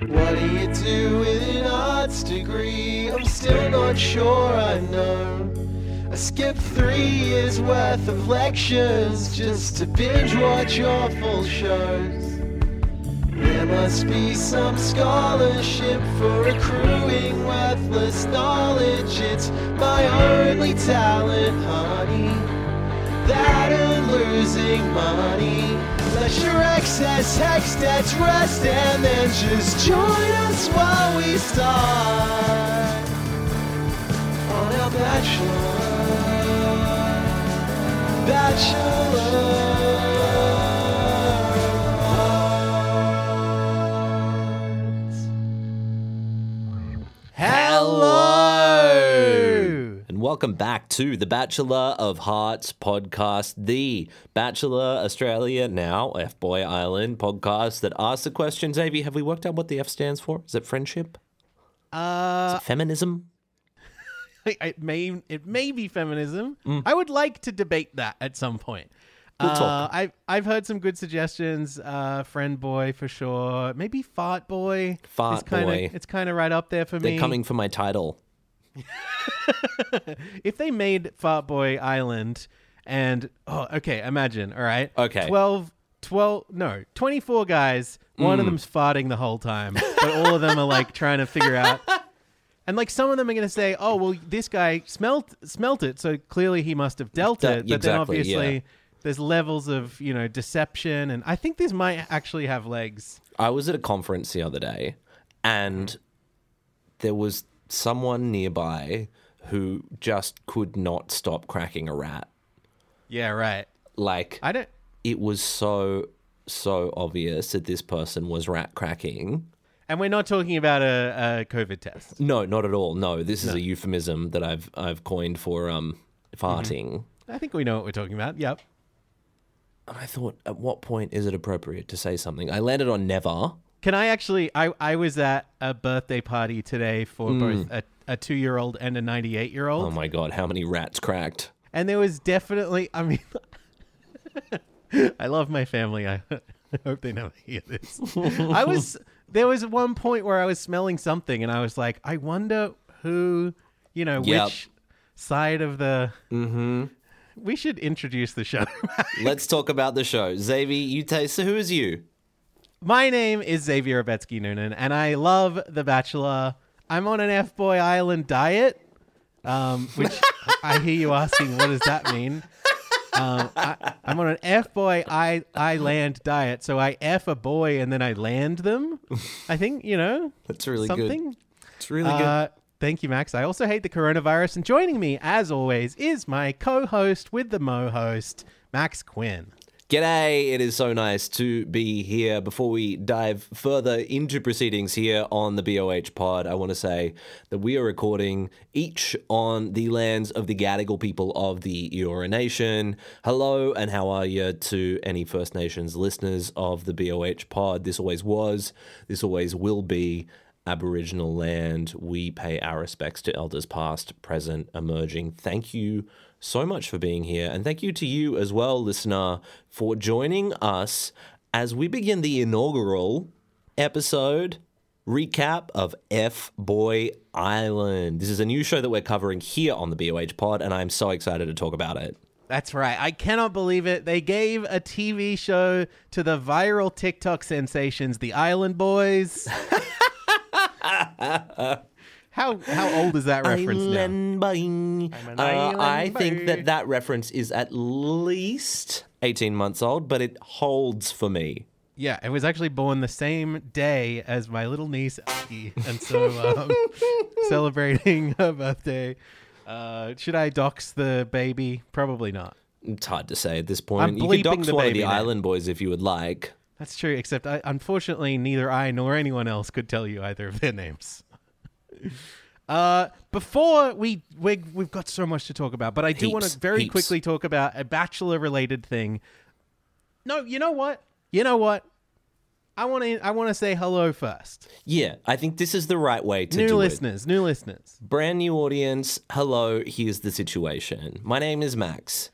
What do you do with an arts degree? I'm still not sure I know. I skipped three years worth of lectures just to binge watch full shows. There must be some scholarship for accruing worthless knowledge. It's my only talent, honey. That and losing money. Leisure excess, hex debts, rest, and then just join us while we start on our bachelor. Bachelor. Welcome back to the Bachelor of Hearts podcast, the Bachelor Australia Now F Boy Island podcast that asks the questions. Xavier, have we worked out what the F stands for? Is it friendship? Uh, Is it feminism? it may it may be feminism. I would like to debate that at some point. Mm. We'll uh. I've I've heard some good suggestions. Uh, friend boy for sure. Maybe fart boy. Fart it's kinda, boy. It's kind of right up there for me. They're coming for my title. if they made Fart Boy Island and oh okay, imagine, all right? Okay. 12 12 no, 24 guys, one of Mm. them's farting the whole time, but all of them are like trying to figure out and like some of them are going to say, "Oh, well this guy smelt smelt it, so clearly he must have dealt That- it." But then exactly, obviously yeah. there's levels of, you know, deception and I think this might actually have legs. I was at a conference the other day and there was someone nearby who just could not stop cracking a rat. Yeah, right. Like, I don't it was so, so obvious that this person was rat cracking. and we're not talking about a, a COVID test. No, not at all. No, this is a euphemism that I've I've coined for um farting. I think we know what we're talking about. Yep. And I thought, at what point is it appropriate to say something? I landed on never. Can I actually? I, I was at a birthday party today for both a, a two year old and a 98 year old. Oh my god, how many rats cracked? and there was definitely, I mean, I love my family. I hope they never hear this. I was, there was one point where I was smelling something and I was like, I wonder who, you know, Yep. which side of the. Mm-hmm. We should introduce the show. Let's talk about the show. Xavier, you taste. So who is you? My name is Xavier Abetsky Noonan, and I love The Bachelor. I'm on an F Boy Island diet, um, which I hear you asking, what does that mean? Um, I, I'm on an F Boy I, I land diet, so I F a boy and then I land them. I think, you know, That's really good. something. It's really good. Uh, thank you, Max. I also hate the coronavirus, and joining me, as always, is my co host with the Mo host, Max Quinn. G'day, it is so nice to be here. Before we dive further into proceedings here on the BOH pod, I want to say that we are recording each on the lands of the Gadigal people of the Eora Nation. Hello, and how are you to any First Nations listeners of the BOH pod? This always was, this always will be. Aboriginal land. We pay our respects to elders past, present, emerging. Thank you so much for being here. And thank you to you as well, listener, for joining us as we begin the inaugural episode recap of F Boy Island. This is a new show that we're covering here on the BOH pod, and I'm so excited to talk about it. That's right. I cannot believe it. They gave a TV show to the viral TikTok sensations, the Island Boys. how how old is that reference now? Island boy. an Uh, I think that that reference is at least 18 months old, but it holds for me. Yeah, it was actually born the same day as my little niece, Aki, and so um, celebrating her birthday. Uh, should I dox the baby? Probably not. It's hard to say at this point. I'm you can dox the one of the baby name. Island Boys if you would like. That's true. Except, I, unfortunately, neither I nor anyone else could tell you either of their names. Uh, before we, we we've got so much to talk about, but I do want to very heaps. quickly talk about a bachelor-related thing. No, you know what? You know what? I want to I want to say hello first. Yeah, I think this is the right way to new do it. listeners, new listeners. Brand new audience. Hello, here's the situation. My name is Max.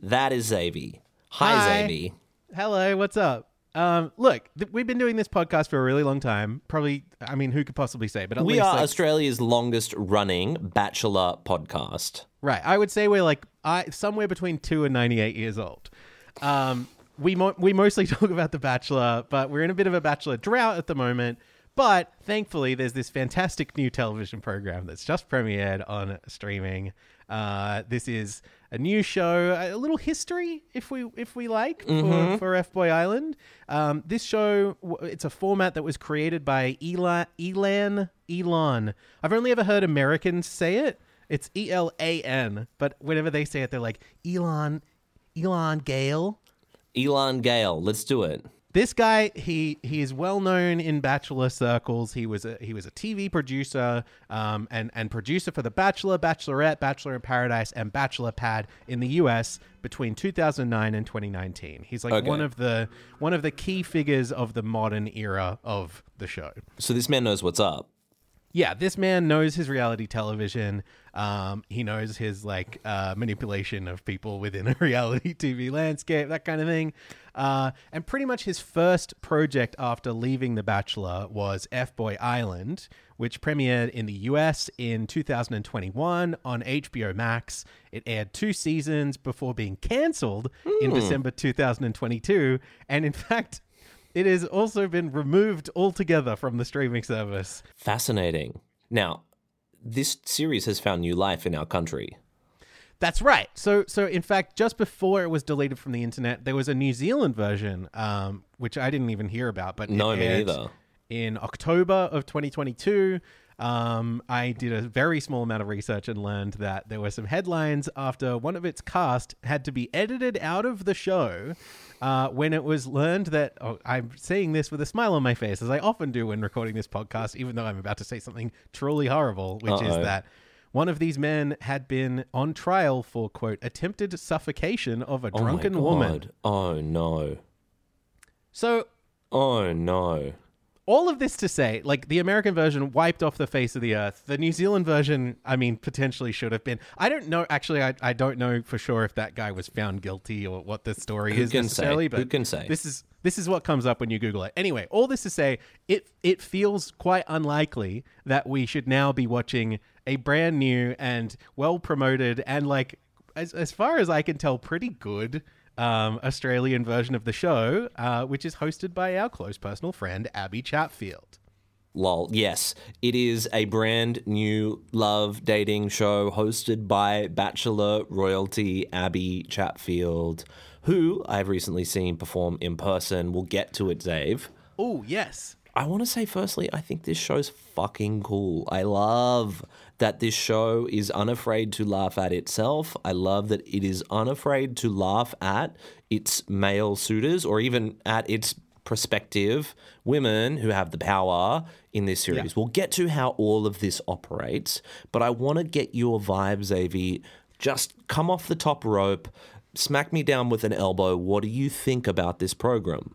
That is Xavier. Hi, Hi. Hello, what's up? Um, look, th- we've been doing this podcast for a really long time. Probably, I mean, who could possibly say? But at We least, are like, Australia's longest running Bachelor podcast. right. I would say we're like I somewhere between two and ninety-eight years old. Um, we mo- we mostly talk about The Bachelor, but we're in a bit of a Bachelor drought at the moment. But thankfully, there's this fantastic new television program that's just premiered on streaming. Uh, this is a new show, a little history, if we if we like, for, for F Boy Island. Um, this show, it's a format that was created by Elan Elan Elon. I've only ever heard Americans say it. It's E L A N, but whenever they say it, they're like Elon, Elon Gale. Elon Gale, let's do it. This guy, he he is well known in bachelor circles. He was a he was a TV producer, um, and and producer for The Bachelor, Bachelorette, Bachelor in Paradise, and Bachelor Pad in the U.S. between 2009 and 2019. He's like Okay. one of the one of the key figures of the modern era of the show. So this man knows what's up. Yeah, this man knows his reality television. Um, he knows his like uh, manipulation of people within a reality TV landscape, that kind of thing. Uh, and pretty much his first project after leaving The Bachelor was F Boy Island, which premiered in the US in 2021 on HBO Max. It aired two seasons before being canceled in December 2022. And in fact, it has also been removed altogether from the streaming service. Fascinating. Now, this series has found new life in our country. That's right. So, so in fact, just before it was deleted from the internet, there was a New Zealand version, um, which I didn't even hear about. But No, me aired neither. In October of 2022, um, I did a very small amount of research and learned that there were some headlines after one of its cast had to be edited out of the show. Uh, when it was learned that oh, I'm saying this with a smile on my face, as I often do when recording this podcast, even though I'm about to say something truly horrible, which is Uh-oh. that one of these men had been on trial for quote attempted suffocation of a Oh drunken woman. God. Oh no. So Oh no. All of this to say, like the American version wiped off the face of the earth. The New Zealand version, I mean, potentially should have been. I don't know. Actually, I, I don't know for sure if that guy was found guilty or what the story Who is can say? necessarily. Who can say? This is this is what comes up when you Google it. Anyway, all this to say, it it feels quite unlikely that we should now be watching a brand new and well promoted and like as as far as I can tell, pretty good um, Australian version of the show, uh, which is hosted by our close personal friend Abbie Chatfield. Lol. Yes, it is a brand new love dating show hosted by Bachelor royalty Abbie Chatfield, who I've recently seen perform in person. We'll get to it, Dave. Oh yes, I want to say, firstly, I think this show's fucking cool. I love that this show is unafraid to laugh at itself. I love that it is unafraid to laugh at its male suitors or even at its prospective women who have the power in this series. We'll get to how all of this operates, but I want to get your vibes, Avi. Just come off the top rope, smack me down with an elbow. What do you think about this program?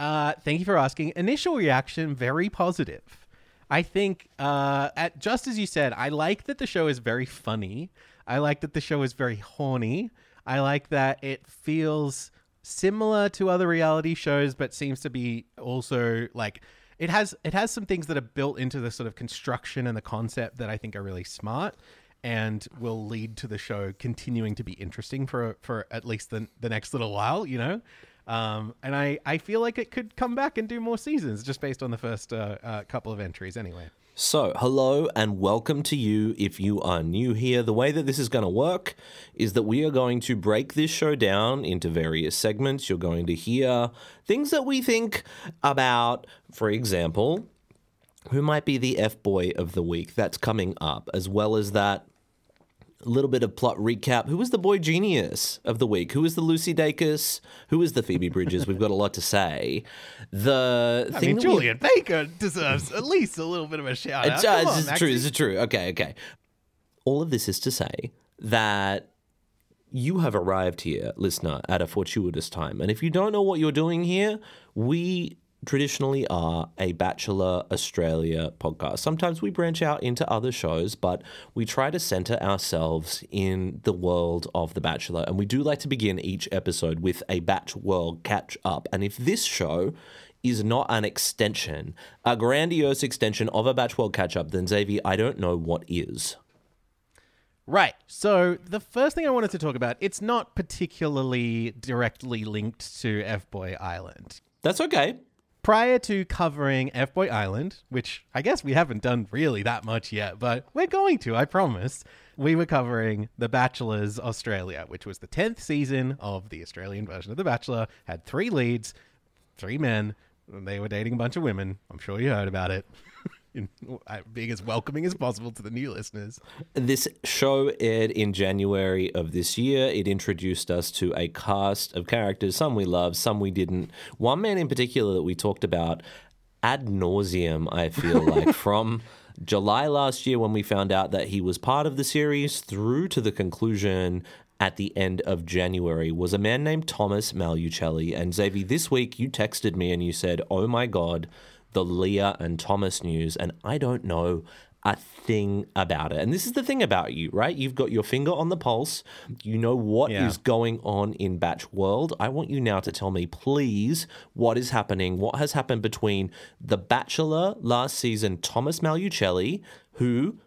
Uh, thank you for asking. Initial reaction very positive. I think, uh, at just as you said, I like that the show is very funny. I like that the show is very horny. I like that it feels similar to other reality shows, but seems to be also like it has it has some things that are built into the sort of construction and the concept that I think are really smart and will lead to the show continuing to be interesting for for at least the the next little while, you know. Um, and I, I feel like it could come back and do more seasons just based on the first uh, uh, couple of entries anyway. So, hello and welcome to you if you are new here. The way that this is going to work is that we are going to break this show down into various segments. You're going to hear things that we think about, for example, who might be the F boy of the week that's coming up, as well as that a little bit of plot recap. Who was the boy genius of the week? Who was the Lucy Dacus? Who was the Phoebe Bridgers? We've got a lot to say. The I thing mean, that we- Julien Baker deserves at least a little bit of a shout out. it's, uh, on, is Maxie. true. This is true. Okay, okay. All of this is to say that you have arrived here, listener, at a fortuitous time. And if you don't know what you're doing here, we traditionally are a Bachelor Australia podcast. Sometimes we branch out into other shows, but we try to center ourselves in the world of The Bachelor. And we do like to begin each episode with a Batch World catch up. And if this show is not an extension, a grandiose extension of a Batch World catch up, then Xavier, I don't know what is. Right. So the first thing I wanted to talk about, it's not particularly directly linked to F Boy Island. That's okay. Prior to covering F Boy Island, which I guess we haven't done really that much yet, but we're going to, I promise, we were covering The Bachelor's Australia, which was the 10th season of the Australian version of The Bachelor, had three leads, three men, they were dating a bunch of women. I'm sure you heard about it. In, being as welcoming as possible to the new listeners. This show aired in January of this year. It introduced us to a cast of characters, some we loved, some we didn't. One man in particular that we talked about ad nauseum, I feel like, from July last year when we found out that he was part of the series through to the conclusion at the end of January was a man named Thomas Malucelli. And Xavier, this week you texted me and you said, Oh my God, the Leah and Thomas news, and I don't know a thing about it. And this is the thing about you, right? You've got your finger on the pulse. You know what is Yeah. going on in Batch World. I want you now to tell me, please, what is happening? What has happened between The Bachelor last season, Thomas Malucelli, who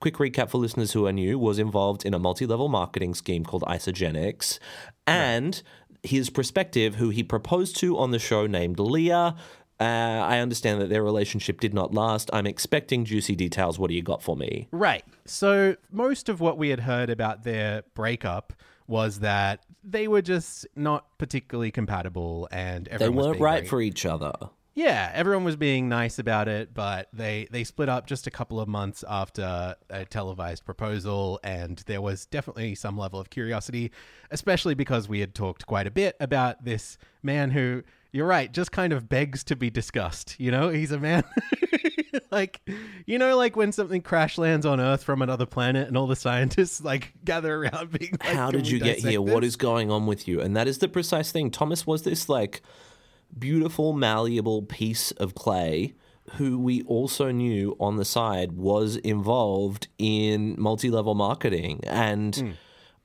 quick recap for listeners who are new, was involved in a multi level marketing scheme called Isagenix, and his prospective, who he proposed to on the show named Leah. Uh, I understand that their relationship did not last. I'm expecting juicy details. What do you got for me? Right. So most of what we had heard about their breakup was that they were just not particularly compatible, and They weren't right very- for each other. Yeah, everyone was being nice about it, but they they split up just a couple of months after a televised proposal, and there was definitely some level of curiosity, especially because we had talked quite a bit about this man who. You're right, just kind of begs to be discussed. You know, he's a man like you know like when something crash lands on earth from another planet and all the scientists like gather around being like How did you get here? What this?" is going on with you? And that is the precise thing. Thomas was this like beautiful, malleable piece of clay who we also knew on the side was involved in multi level marketing. And hmm.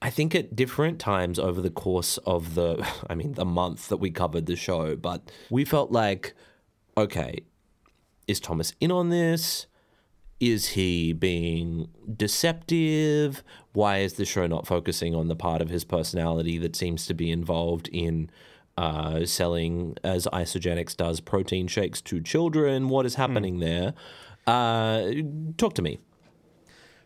I think at different times over the course of the, I mean, the month that we covered the show, but we felt like, okay, is Thomas in on this? Is he being deceptive? Why is the show not focusing on the part of his personality that seems to be involved in uh, selling, as Isagenix does, protein shakes to children? What is happening there? Uh, talk to me.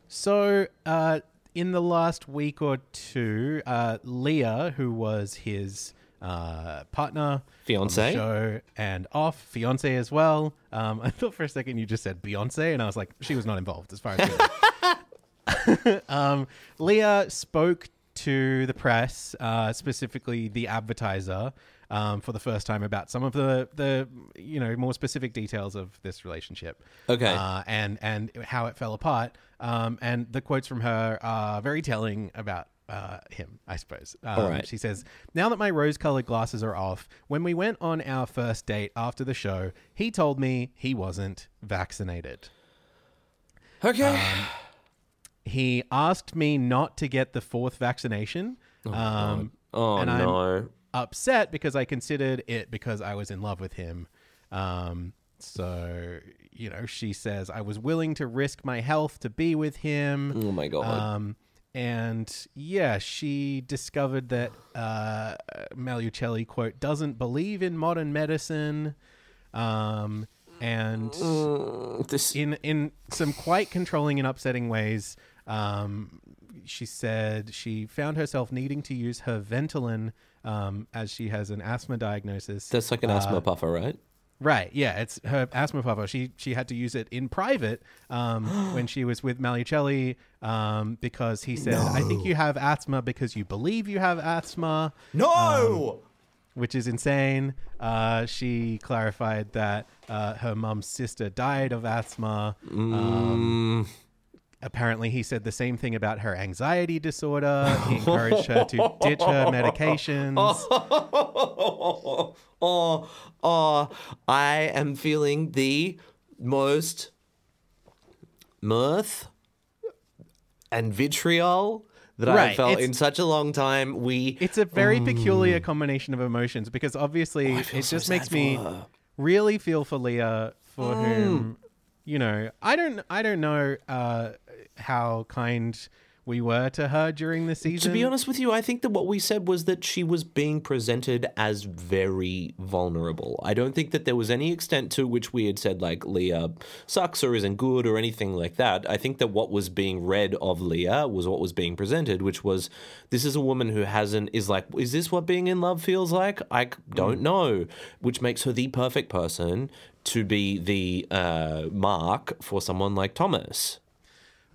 So, uh, in the last week or two, uh, Leah, who was his uh, partner, the show and off fiance as well. Um, I thought for a second you just said Beyonce, and I was like, she was not involved as far as. um, Leah spoke to the press, uh, specifically the advertiser, um, for the first time about some of the the you know more specific details of this relationship. Okay. uh, and and how it fell apart. Um, and the quotes from her are very telling about. Uh, him, I suppose. Um, All right. She says, Now that my rose colored glasses are off, when we went on our first date after the show, he told me he wasn't vaccinated. Okay. He asked me not to get the fourth vaccination. um, oh, and I'm upset because I considered it because I was in love with him. Um, so, you know, she says, I was willing to risk my health to be with him. Oh, my God. Um, and yeah, she discovered that uh, Malucelli quote doesn't believe in modern medicine, um, and this, in in some quite controlling and upsetting ways. Um, she said she found herself needing to use her Ventolin um, as she has an asthma diagnosis. that's like an Uh, asthma puffer, right? Right. Yeah, it's her asthma puffer. She she had to use it in private um, when she was with Malucelli um, because he said, "I think you have asthma because you believe you have asthma," No! which is insane. Uh, she clarified that uh, her mum's sister died of asthma. Um, apparently, he said the same thing about her anxiety disorder. He encouraged her to ditch her medications. oh, oh, oh, I am feeling the most mirth and vitriol that I Right, felt it's- in such a long time. We It's a very mm. peculiar combination of emotions because obviously Oh, it so just makes me her. really feel for Leah, for mm. whom you know I don't I don't know uh, how kind we were to her during the season. To be honest with you, I think that what we said was that she was being presented as very vulnerable. I don't think that there was any extent to which we had said, like, Leah sucks or isn't good or anything like that. I think that what was being read of Leah was what was being presented, which was this is a woman who hasn't, is like, is this what being in love feels like? I don't know, which makes her the perfect person to be the uh, mark for someone like Thomas.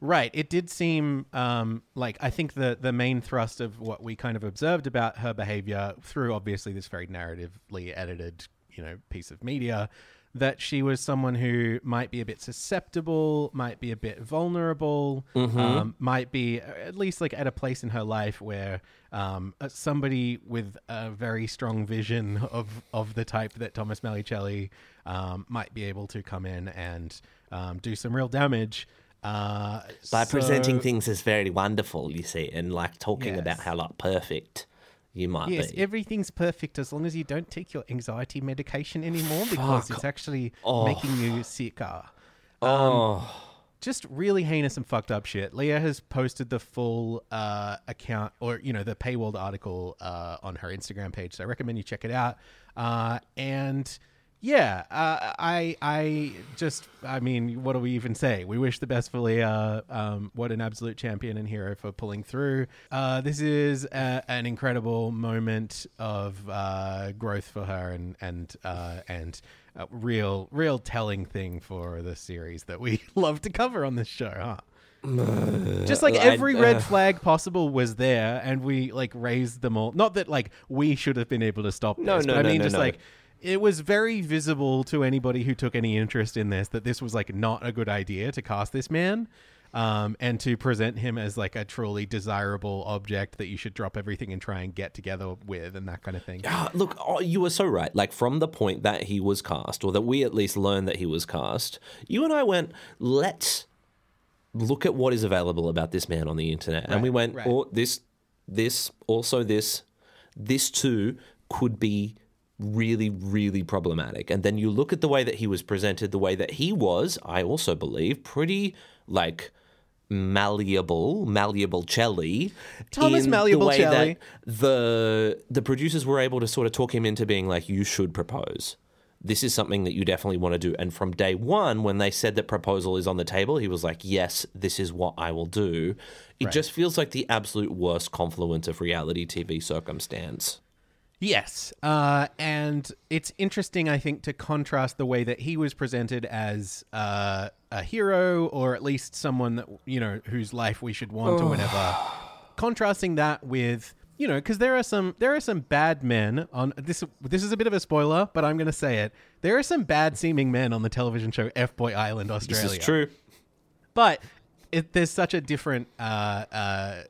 Right. It did seem um, like I think the the main thrust of what we kind of observed about her behavior through obviously this very narratively edited, you know, piece of media, that she was someone who might be a bit susceptible, might be a bit vulnerable, um, might be uh, at least like at a place in her life where um, uh, somebody with a very strong vision of of the type that Thomas Malucelli um, might be able to come in and um, do some real damage. Uh, by presenting things as very wonderful, you see, and like talking about how like perfect you might be. Yes, be. everything's perfect as long as you don't take your anxiety medication anymore because Fuck. it's actually Oh. making you sicker. oh, Just really heinous and fucked up shit. Leah has posted the full uh, account or, you know, the paywalled article uh, on her Instagram page. So I recommend you check it out. Uh, and yeah, uh, I I just, I mean, what do we even say? We wish the best for Leah. Um, what an absolute champion and hero for pulling through. Uh, this is a, an incredible moment of uh, growth for her and and uh, and a real real telling thing for the series that we love to cover on this show, huh? Just like every red uh. flag possible was there, and we like raised them all. Not that like we should have been able to stop this, No, no, but I mean no, just no. like it was very visible to anybody who took any interest in this that this was like not a good idea to cast this man. Um, and to present him as like a truly desirable object that you should drop everything and try and get together with and that kind of thing. Ah, look, oh, you were so right. Like from the point that he was cast, or that we at least learned that he was cast, you and I went, let's look at what is available about this man on the internet, and we went, right. oh, this, this, also this, this too could be really, really problematic. And then you look at the way that he was presented, the way that he was, I also believe, pretty like malleable, malleable Celli. Thomas Malleable Celli. the the producers were able to sort of talk him into being like, you should propose. This is something that you definitely want to do. And from day one, when they said that proposal is on the table, he was like, yes, this is what I will do. It just feels like the absolute worst confluence of reality TV circumstance. Yes. Uh, and it's interesting, I think, to contrast the way that he was presented as uh, a hero or at least someone that, you know, whose life we should want or whatever. Contrasting that with, you know, because there are some there are some bad men on this. This is a bit of a spoiler, but I'm going to say it. There are some bad seeming men on the television show F Boy Island, Australia. This is true. But it, there's such a different uh, uh,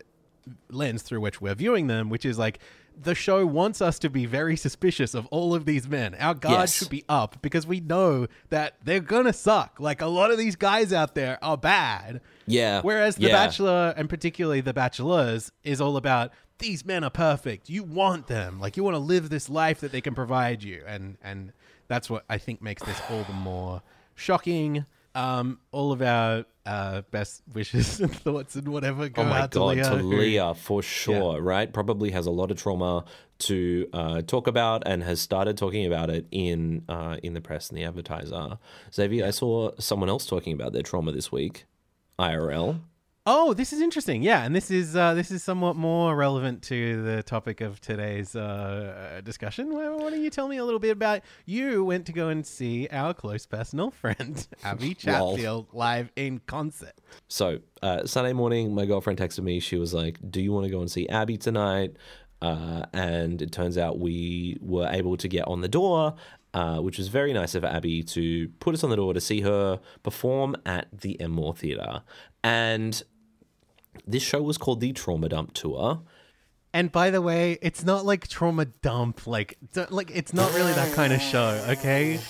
lens through which we're viewing them, which is like the show wants us to be very suspicious of all of these men. Our guard Yes. should be up because we know that they're gonna suck. Like a lot of these guys out there are bad. Yeah. Whereas The yeah. Bachelor, and particularly The Bachelors, is all about these men are perfect. You want them. Like you want to live this life that they can provide you. And and that's what I think makes this all the more shocking. Um, all of our uh, best wishes and thoughts and whatever go Oh my out to god, Leah. to who- Leah for sure, right? Probably has a lot of trauma to uh, talk about and has started talking about it in uh, in the press and the advertiser. Xavier, I saw someone else talking about their trauma this week, IRL. Oh, this is interesting. Yeah, and this is uh, this is somewhat more relevant to the topic of today's uh, discussion. Why, why don't you tell me a little bit about you went to go and see our close personal friend Abbie. Chatfield live in concert. So uh, Sunday morning, my girlfriend texted me. She was like, "Do you want to go and see Abbie tonight?" Uh, and it turns out we were able to get on the door uh, which was very nice of Abbie to put us on the door to see her perform at the Enmore Theatre. And this show was called the Trauma Dump Tour. And by the way, it's not like trauma dump. Like, like it's not really that kind of show. Okay,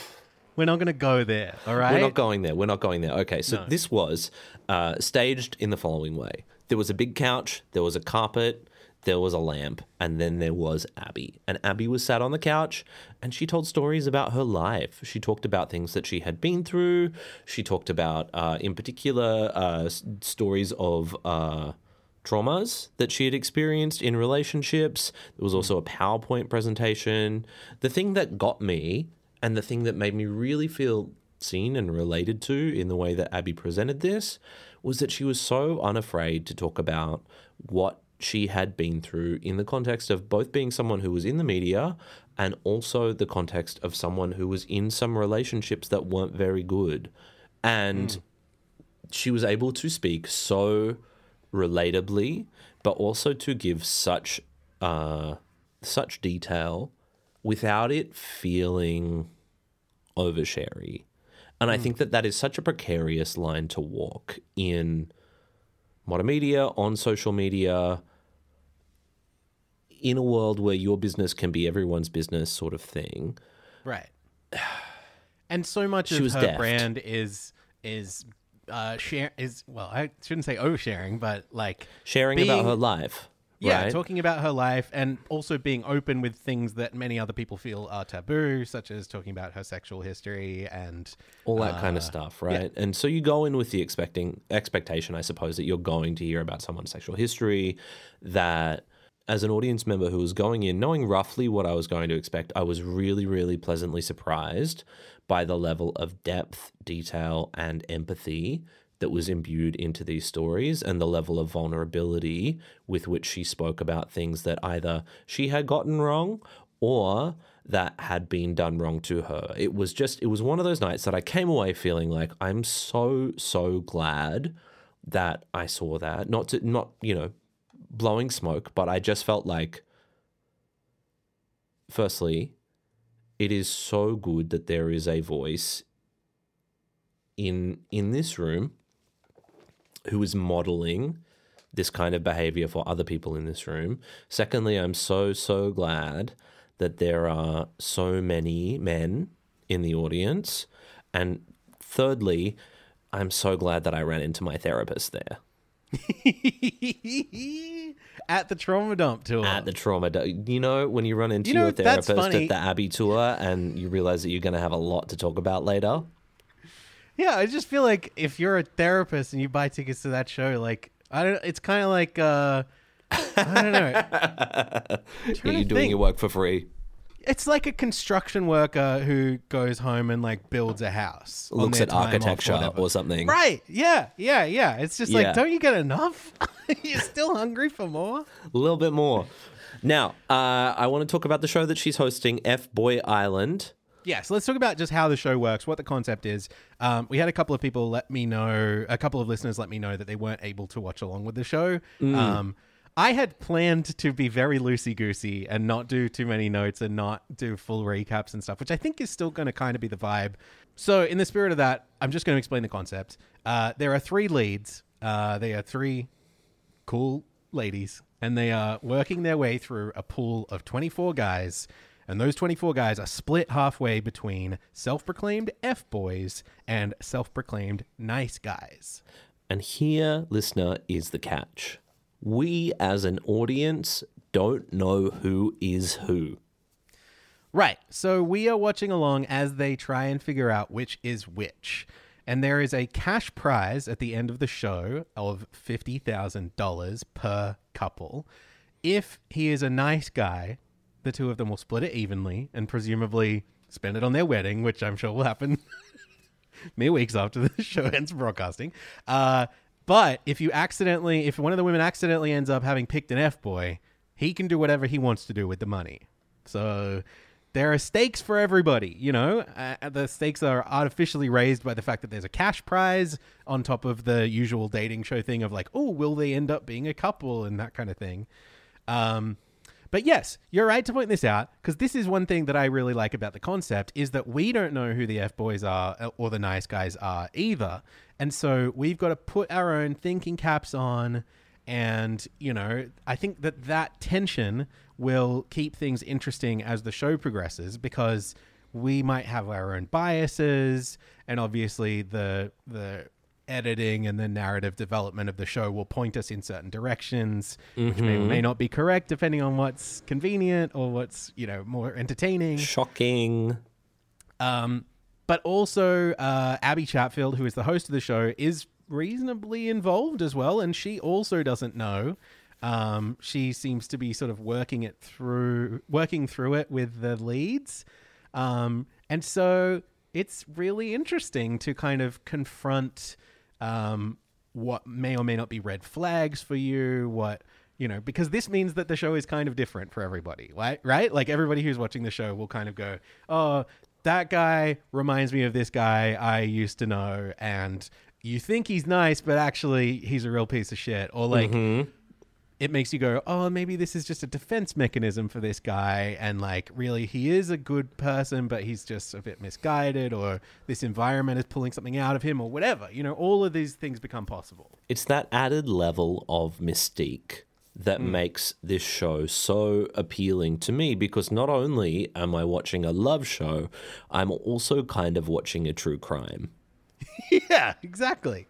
we're not gonna go there. All right. We're not going there. We're not going there. Okay, so No. this was uh, staged in the following way there was a big couch, there was a carpet, there was a lamp, and then there was Abbie. And Abbie was sat on the couch and she told stories about her life. She talked about things that she had been through. She talked about, uh, in particular, uh, s- stories of. Uh, traumas that she had experienced in relationships. There was also a PowerPoint presentation. The thing that got me and the thing that made me really feel seen and related to in the way that Abbie presented this was that she was so unafraid to talk about what she had been through in the context of both being someone who was in the media and also the context of someone who was in some relationships that weren't very good. And she was able to speak so relatably, but also to give such uh, such detail without it feeling oversharey. And I think that that is such a precarious line to walk in modern media, on social media, in a world where your business can be everyone's business, sort of thing. Right. And so much She of her deft. brand is is uh share is well, I shouldn't say oversharing, but like Sharing Being- about her life. yeah, right? talking about her life and also being open with things that many other people feel are taboo, such as talking about her sexual history and all that kind Uh, of stuff, right? And so you go in with the expecting expectation, I suppose, that you're going to hear about someone's sexual history. That as an audience member who was going in, knowing roughly what I was going to expect, I was really, really pleasantly surprised by the level of depth, detail, and empathy that was imbued into these stories and the level of vulnerability with which she spoke about things that either she had gotten wrong or that had been done wrong to her. It was just, it was one of those nights that I came away feeling like I'm so, so glad that I saw that. Not to, not, you know, blowing smoke, but I just felt like, firstly, it is so good that there is a voice in in this room who is modeling this kind of behavior for other people in this room. Secondly, I'm so, so glad that there are so many men in the audience. And thirdly, I'm so glad that I ran into my therapist there at the trauma dump tour. at the trauma. do- You know, when you run into You know, your therapist at the Abbie tour and you realize that you're going to have a lot to talk about later. Yeah, I just feel like if you're a therapist and you buy tickets to that show, like I don't, it's kind of like uh, I don't know. Yeah, you're doing think. your work for free. It's like a construction worker who goes home and like builds a house, Looks at off or architecture or something. Right? Yeah, yeah, yeah. It's just Yeah. like, don't you get enough? you're still hungry for more. A little bit more. Now, uh, I want to talk about the show that she's hosting, F Boy Island. Yeah, so let's talk about just how the show works, what the concept is. Um, we had a couple of people let me know, a couple of listeners let me know that they weren't able to watch along with the show. Um, I had planned to be very loosey goosey and not do too many notes and not do full recaps and stuff, which I think is still going to kind of be the vibe. So, in the spirit of that, I'm just going to explain the concept. Uh, there are three leads. Uh, they are three cool ladies, and they are working their way through a pool of 24 guys. And those 24 guys are split halfway between self proclaimed F boys and self proclaimed nice guys. And here, listener, is the catch. We as an audience don't know who is who. Right. So we are watching along as they try and figure out which is which. And there is a cash prize at the end of the show of $50,000 per couple. If he is a nice guy, the two of them will split it evenly and presumably spend it on their wedding, which I'm sure will happen mere weeks after the show ends broadcasting. Uh, but if you accidentally, if one of the women accidentally ends up having picked an F boy, he can do whatever he wants to do with the money. So there are stakes for everybody, you know. Uh, the stakes are artificially raised by the fact that there's a cash prize on top of the usual dating show thing of like, oh, will they end up being a couple and that kind of thing. Um, But yes, you're right to point this out because this is one thing that I really like about the concept is that we don't know who the F boys are uh, or the nice guys are either. And so we've got to put our own thinking caps on. And, you know, I think that that tension will keep things interesting as the show progresses because we might have our own biases. And obviously, the, the, editing and the narrative development of the show will point us in certain directions, which may or may not be correct depending on what's convenient or what's you know more entertaining. Shocking. Um, but also, uh, Abbie Chatfield, who is the host of the show, is reasonably involved as well, and she also doesn't know. Um, she seems to be sort of working it through, working through it with the leads, um, and so it's really interesting to kind of confront um, what may or may not be red flags for you, what you know, because this means that the show is kind of different for everybody, right? Right? Like everybody who's watching the show will kind of go, "Oh, that guy reminds me of this guy I used to know," and you think he's nice, but actually he's a real piece of shit, or like. It makes you go, oh, maybe this is just a defense mechanism for this guy, and like, really, he is a good person, but he's just a bit misguided, or this environment is pulling something out of him, or whatever. You know, all of these things become possible. It's that added level of mystique that Hmm. makes this show so appealing to me because not only am I watching a love show, I'm also kind of watching a true crime. yeah, exactly.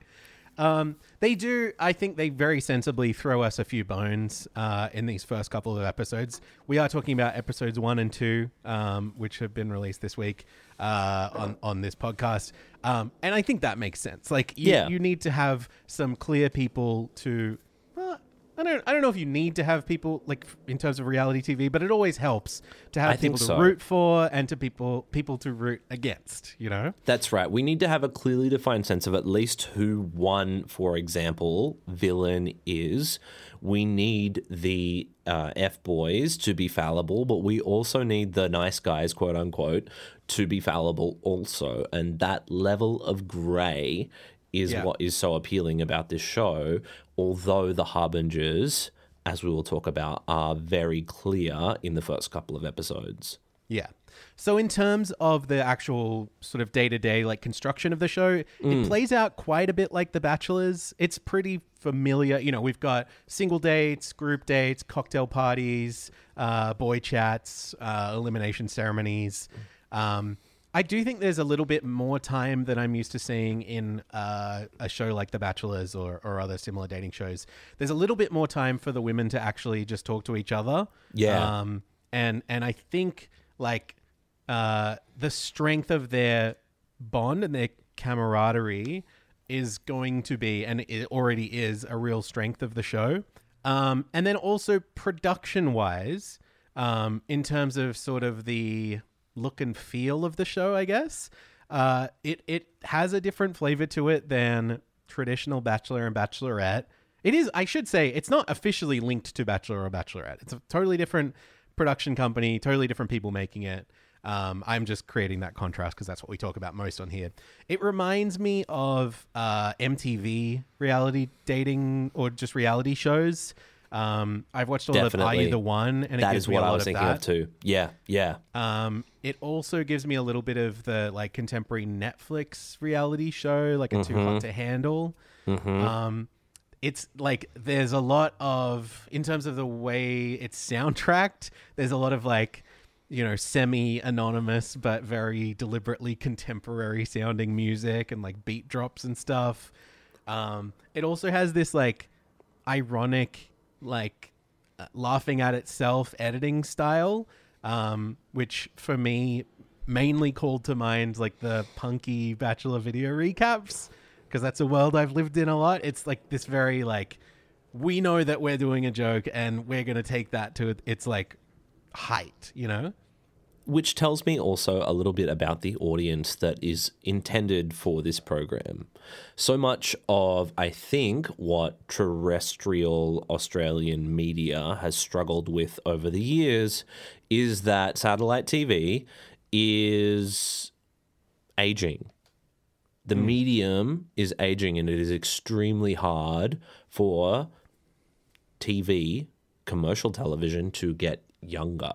Um, they do. I think they very sensibly throw us a few bones uh, in these first couple of episodes. We are talking about episodes one and two, um, which have been released this week uh, on on this podcast, um, and I think that makes sense. Like, you, Yeah. you need to have some clear people to. I don't. I don't know if you need to have people like in terms of reality TV, but it always helps to have I people to so. root for and to people people to root against. You know. That's right. We need to have a clearly defined sense of at least who one, for example, villain is. We need the uh, F boys to be fallible, but we also need the nice guys, quote unquote, to be fallible also. And that level of grey is Yeah. what is so appealing about this show, although the harbingers, as we will talk about, are very clear in the first couple of episodes. Yeah. So in terms of the actual sort of day-to-day like construction of the show, it plays out quite a bit like The Bachelor's. It's pretty familiar. You know, we've got single dates, group dates, cocktail parties, uh, boy chats, uh, elimination ceremonies. Um, I do think there's a little bit more time than I'm used to seeing in uh, a show like The Bachelor's or, or other similar dating shows. There's a little bit more time for the women to actually just talk to each other. Yeah. Um, and and I think like uh, the strength of their bond and their camaraderie is going to be, and it already is, a real strength of the show. Um, and then also production wise, um, in terms of sort of the look and feel of the show, I guess uh, it it has a different flavor to it than traditional Bachelor and Bachelorette. It is, I should say, it's not officially linked to Bachelor or Bachelorette. It's a totally different production company, totally different people making it. Um, I'm just creating that contrast because that's what we talk about most on here. It reminds me of uh, MTV reality dating or just reality shows. Um, I've watched all of Are Definitely. You the One, and it That gives is me a what I lot was of thinking that. of too. Yeah, yeah. Um, it also gives me a little bit of the like contemporary Netflix reality show, like a Too Hot to Handle. Um, it's like there's a lot of in terms of the way it's soundtracked. There's a lot of like you know semi anonymous but very deliberately contemporary sounding music and like beat drops and stuff. Um, it also has this like ironic like uh, laughing at itself editing style um, which for me mainly called to mind like the punky bachelor video recaps because that's a world i've lived in a lot. It's like this very like we know that we're doing a joke and we're going to take that to its like height you know Which tells me also a little bit about the audience that is intended for this program. So much of, I think, what terrestrial Australian media has struggled with over the years is that satellite TV is aging. The hmm. medium is aging, and it is extremely hard for TV, commercial television, to get younger.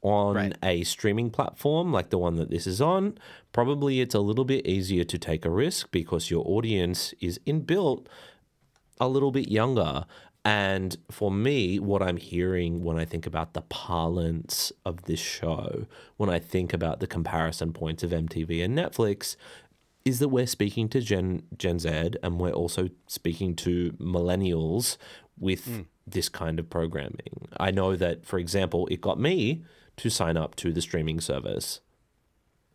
On Right. a streaming platform like the one that this is on, probably it's a little bit easier to take a risk because your audience is inbuilt a little bit younger. And for me, what I'm hearing when I think about the parlance of this show, when I think about the comparison points of MTV and Netflix, is that we're speaking to Gen Gen Z and we're also speaking to millennials with hmm. this kind of programming. I know that, for example, it got me to sign up to the streaming service.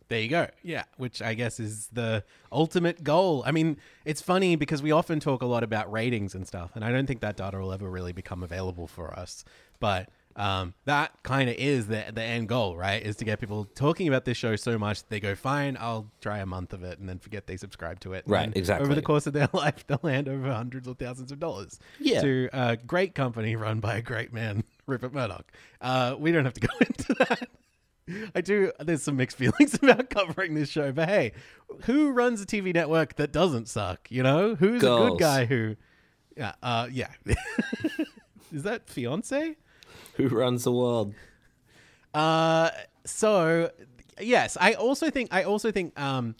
There you go. Yeah, which I guess is the ultimate goal. I mean, it's funny because we often talk a lot about ratings and stuff, and I don't think that data will ever really become available for us. But um, that kind of is the the end goal, right? Is to get people talking about this show so much they go, "Fine, I'll try a month of it," and then forget they subscribe to it. Right, exactly. Over the course of their life, they'll hand over hundreds of thousands of dollars Yeah. to a great company run by a great man, Rupert Murdoch. Uh, we don't have to go into that. I do. There's some mixed feelings about covering this show, but hey, who runs a TV network that doesn't suck? You know, who's a good guy who? Yeah, uh, yeah. Is that Beyoncé? Who runs the world? Uh, so yes, I also think I also think um,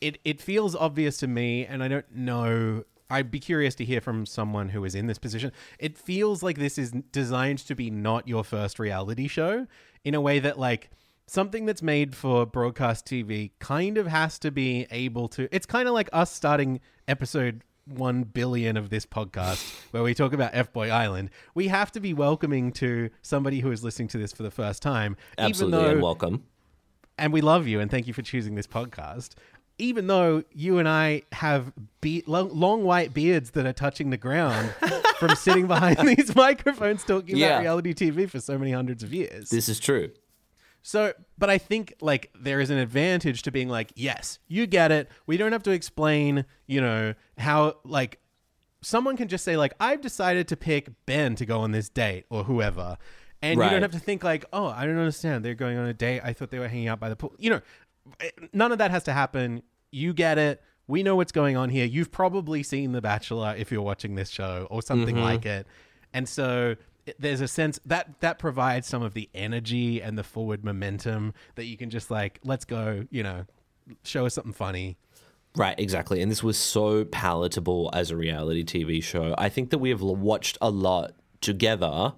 it it feels obvious to me, and I don't know. I'd be curious to hear from someone who is in this position. It feels like this is designed to be not your first reality show in a way that like something that's made for broadcast TV kind of has to be able to. It's kind of like us starting episode one billion of this podcast where we talk about F Boy Island. We have to be welcoming to somebody who is listening to this for the first time, Absolutely, even and though, welcome. and we love you and thank you for choosing this podcast. Even though you and I have be- long, long white beards that are touching the ground from sitting behind these microphones talking Yeah. about reality TV for so many hundreds of years. This is true. So, but I think like there is an advantage to being like, yes, you get it. We don't have to explain, you know, how like someone can just say like, I've decided to pick Ben to go on this date or whoever. And you don't have to think like, oh, I don't understand. They're going on a date. I thought they were hanging out by the pool. You know, Eh, none of that has to happen. You get it. We know what's going on here. You've probably seen The Bachelor if you're watching this show or something mm-hmm. like it. And so eh, there's a sense that that provides some of the energy and the forward momentum that you can just like, let's go, you know, show us something funny. Right, exactly. And this was so palatable as a reality TV show. I think that we have watched a lot together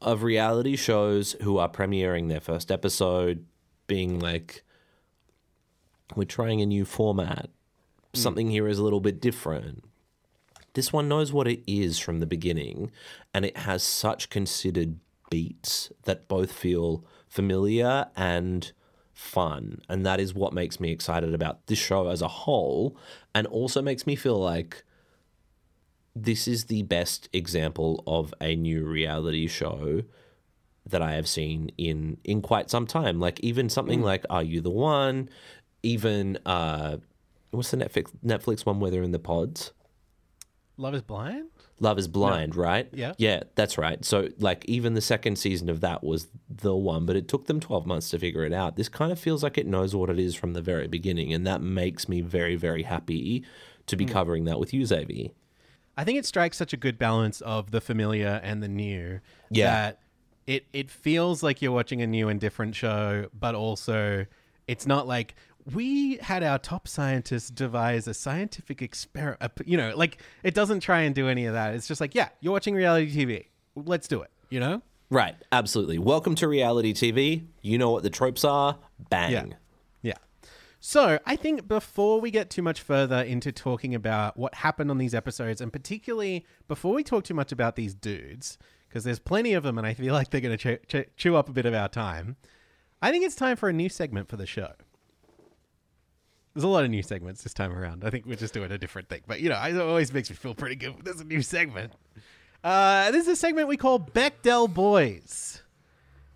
of reality shows who are premiering their first episode, being like, we're trying a new format. Hmm. Something here is a little bit different. This one knows what it is from the beginning, and it has such considered beats that both feel familiar and fun. And that is what makes me excited about this show as a whole, and also makes me feel like this is the best example of a new reality show that I have seen in in quite some time. Like even something hmm. like Are You the One? Even uh what's the Netflix Netflix one where they're in the pods? Love is blind? Love is Blind, right? Yeah. Yeah, that's right. So, like, even the second season of that was the one, but it took them 12 months to figure it out. This kind of feels like it knows what it is from the very beginning, and that makes me very, very happy to be covering that with you, Xavier. I think it strikes such a good balance of the familiar and the new Yeah. that it it feels like you're watching a new and different show, but also it's not like we had our top scientists devise a scientific experiment. You know, like it doesn't try and do any of that. It's just like, yeah, you're watching reality TV. Let's do it. You know? Right, absolutely. Welcome to reality TV. You know what the tropes are. Bang. Yeah. Yeah. So I think before we get too much further into talking about what happened on these episodes, and particularly before we talk too much about these dudes, because there's plenty of them and I feel like they're going to ch- ch- chew up a bit of our time, I think it's time for a new segment for the show. There's a lot of new segments this time around. I think we're just doing a different thing. But, you know, it always makes me feel pretty good there's a new segment. Uh, this is a segment we call Bechdel Boys.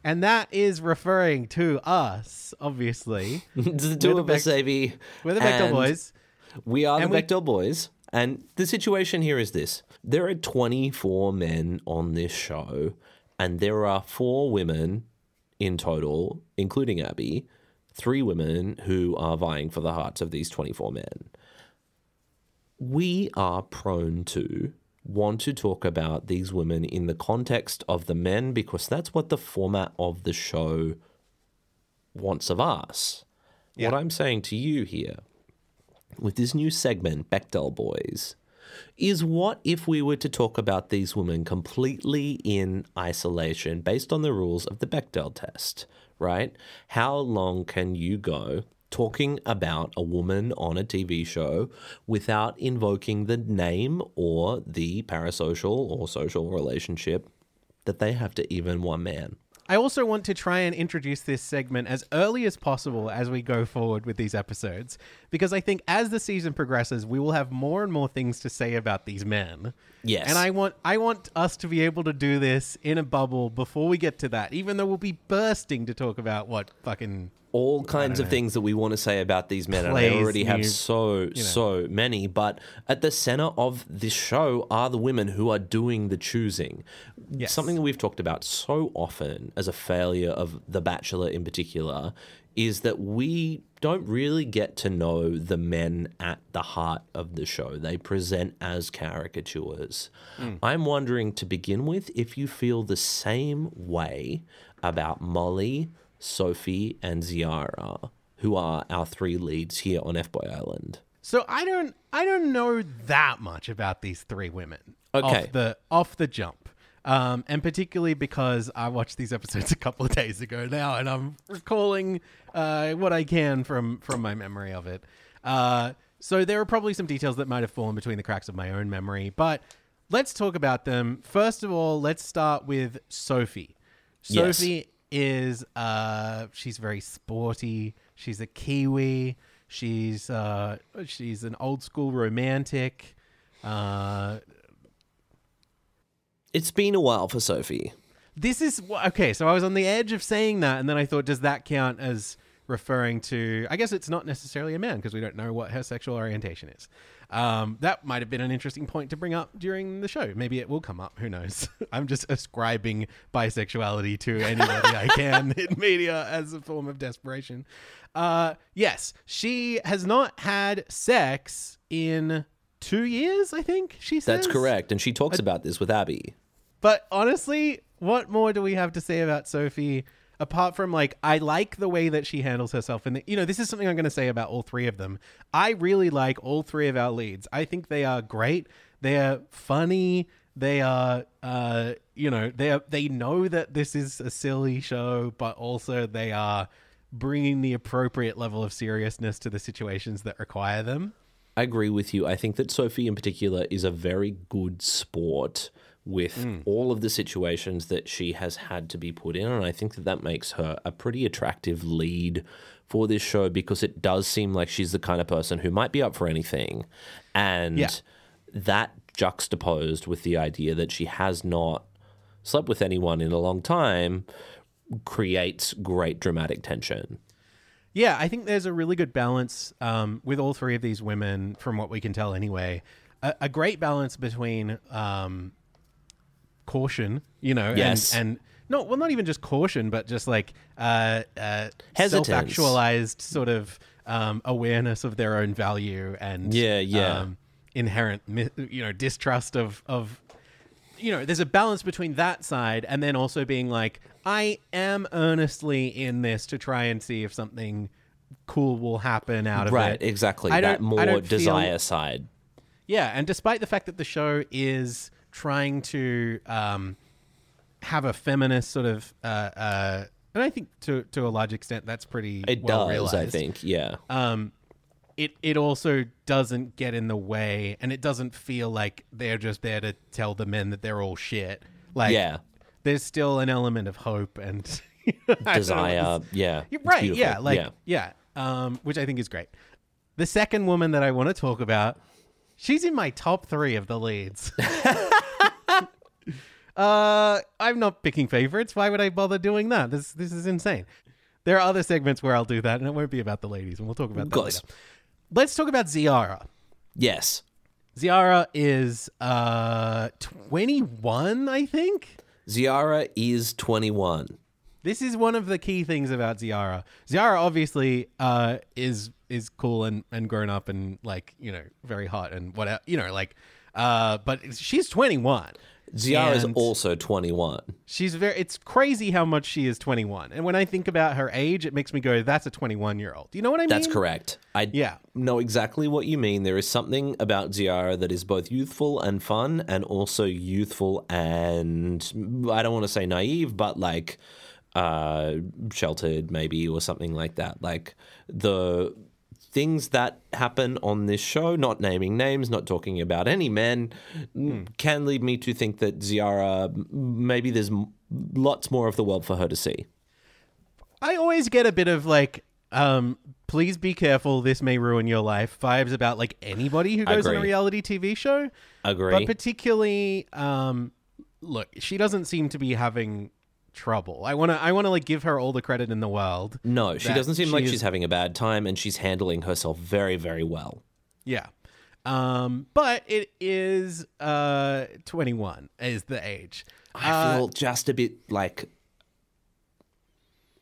And that is referring to us, obviously. the two the of us, Xavier. We're the Bechdel Boys. We are And the we- Bechdel Boys. And the situation here is this there are 24 men on this show, and there are four women in total, including Abbie, three women who are vying for the hearts of these 24 men. We are prone to want to talk about these women in the context of the men because that's what the format of the show wants of us. What I'm saying to you here with this new segment, Bechdel Boys, is what if we were to talk about these women completely in isolation based on the rules of the Bechdel test, right? How long can you go talking about a woman on a TV show without invoking the name or the parasocial or social relationship that they have to even one man? I also want to try and introduce this segment as early as possible as we go forward with these episodes, because I think as the season progresses, we will have more and more things to say about these men. Yes. And I want I want us to be able to do this in a bubble before we get to that, even though we'll be bursting to talk about what fucking all kinds of things that we want to say about these men, and I already have new- so so many. But at the center of this show are the women who are doing the choosing. Yes. Something that we've talked about so often as a failure of The Bachelor in particular is that we don't really get to know the men at the heart of the show. They present as caricatures. I'm wondering to begin with if you feel the same way about Molly, Sophie, and Ziara, who are our three leads here on F Boy Island. So I don't I don't know that much about these three women. Okay. Off the off the jump. Um, and particularly because I watched these episodes a couple of days ago now, and I'm recalling uh, what I can from from my memory of it. Uh, so there are probably some details that might have fallen between the cracks of my own memory, but let's talk about them. First of all, let's start with Sophie. Yes. Is uh she's very sporty. She's a Kiwi. She's uh she's an old school romantic. Uh It's been a while for Sophie. this is okay, so I was on the edge of saying that and then I thought does that count as referring to I guess it's not necessarily a man because we don't know what her sexual orientation is. Um, that might have been an interesting point to bring up during the show. Maybe it will come up. Who knows? I'm just ascribing bisexuality to anybody I can in media as a form of desperation. Uh, yes, she has not had sex in two years. I think she says That's correct. And she talks about this with Abbie. but honestly, what more do we have to say about Sophie apart from like I like the way that she handles herself and you know this is something I'm going to say about all three of them. I really like all three of our leads. I think they are great. They are funny. They are uh you know, they they know that this is a silly show, but also they are bringing the appropriate level of seriousness to the situations that require them. I agree with you. I think that Sophie in particular is a very good sport with all of the situations that she has had to be put in. And I think that that makes her a pretty attractive lead for this show because it does seem like she's the kind of person who might be up for anything. And Yeah. that juxtaposed with the idea that she has not slept with anyone in a long time creates great dramatic tension. Yeah, I think there's a really good balance um, with all three of these women, from what we can tell anyway. A, a great balance between um, caution, you know, Yes. and, and no, well, not even just caution, but just like uh, uh, self-actualized sort of um, awareness of their own value and Yeah, yeah. um, inherent, you know, distrust of of you know, there's a balance between that side and then also being like, I am earnestly in this to try and see if something cool will happen out of Right, it. Right, exactly. I That more don't feel- desire side. Yeah, and despite the fact that the show is trying to um, have a feminist sort of, uh, uh, and I think to to a large extent that's pretty It well does, realized. I think. Yeah. um, it it also doesn't get in the way, and it doesn't feel like they're just there to tell the men that they're all shit. Like, Yeah. there's still an element of hope and I don't know, Desire. Yeah. You're right. beautiful. Yeah. Like yeah. yeah. Um, which I think is great. The second woman that I want to talk about, she's in my top three of the leads. uh, I'm not picking favorites. Why would I bother doing that? This this is insane. There are other segments where I'll do that, and it won't be about the ladies, and we'll talk about that later. Let's talk about Ziara. Yes. Ziara is uh 21, I think. Ziara is 21. This is one of the key things about Ziara. Ziara obviously uh, is is cool and, and grown up and like you know very hot and whatever you know like Uh, but she's 21. Ziara is also 21. She's very. It's crazy how much she is 21. And when I think about her age, it makes me go, "That's a 21 year old." Do you know what I mean? That's correct. I Yeah. know exactly what you mean. There is something about Ziara that is both youthful and fun, and also youthful and I don't want to say naive, but like uh, sheltered, maybe, or something like that. Like the things that happen on this show, not naming names, not talking about any men, can lead me to think that Ziara, maybe there's lots more of the world for her to see. I always get a bit of like, um, please be careful. This may ruin your life. Vibes about like anybody who goes on a reality TV show. Agree. But particularly, um, look, she doesn't seem to be having trouble. I want to, I want to like give her all the credit in the world. No, she doesn't seem she like is- she's having a bad time, and she's handling herself very, very well. Yeah. Um, but it is uh 21 is the age. I feel just a bit like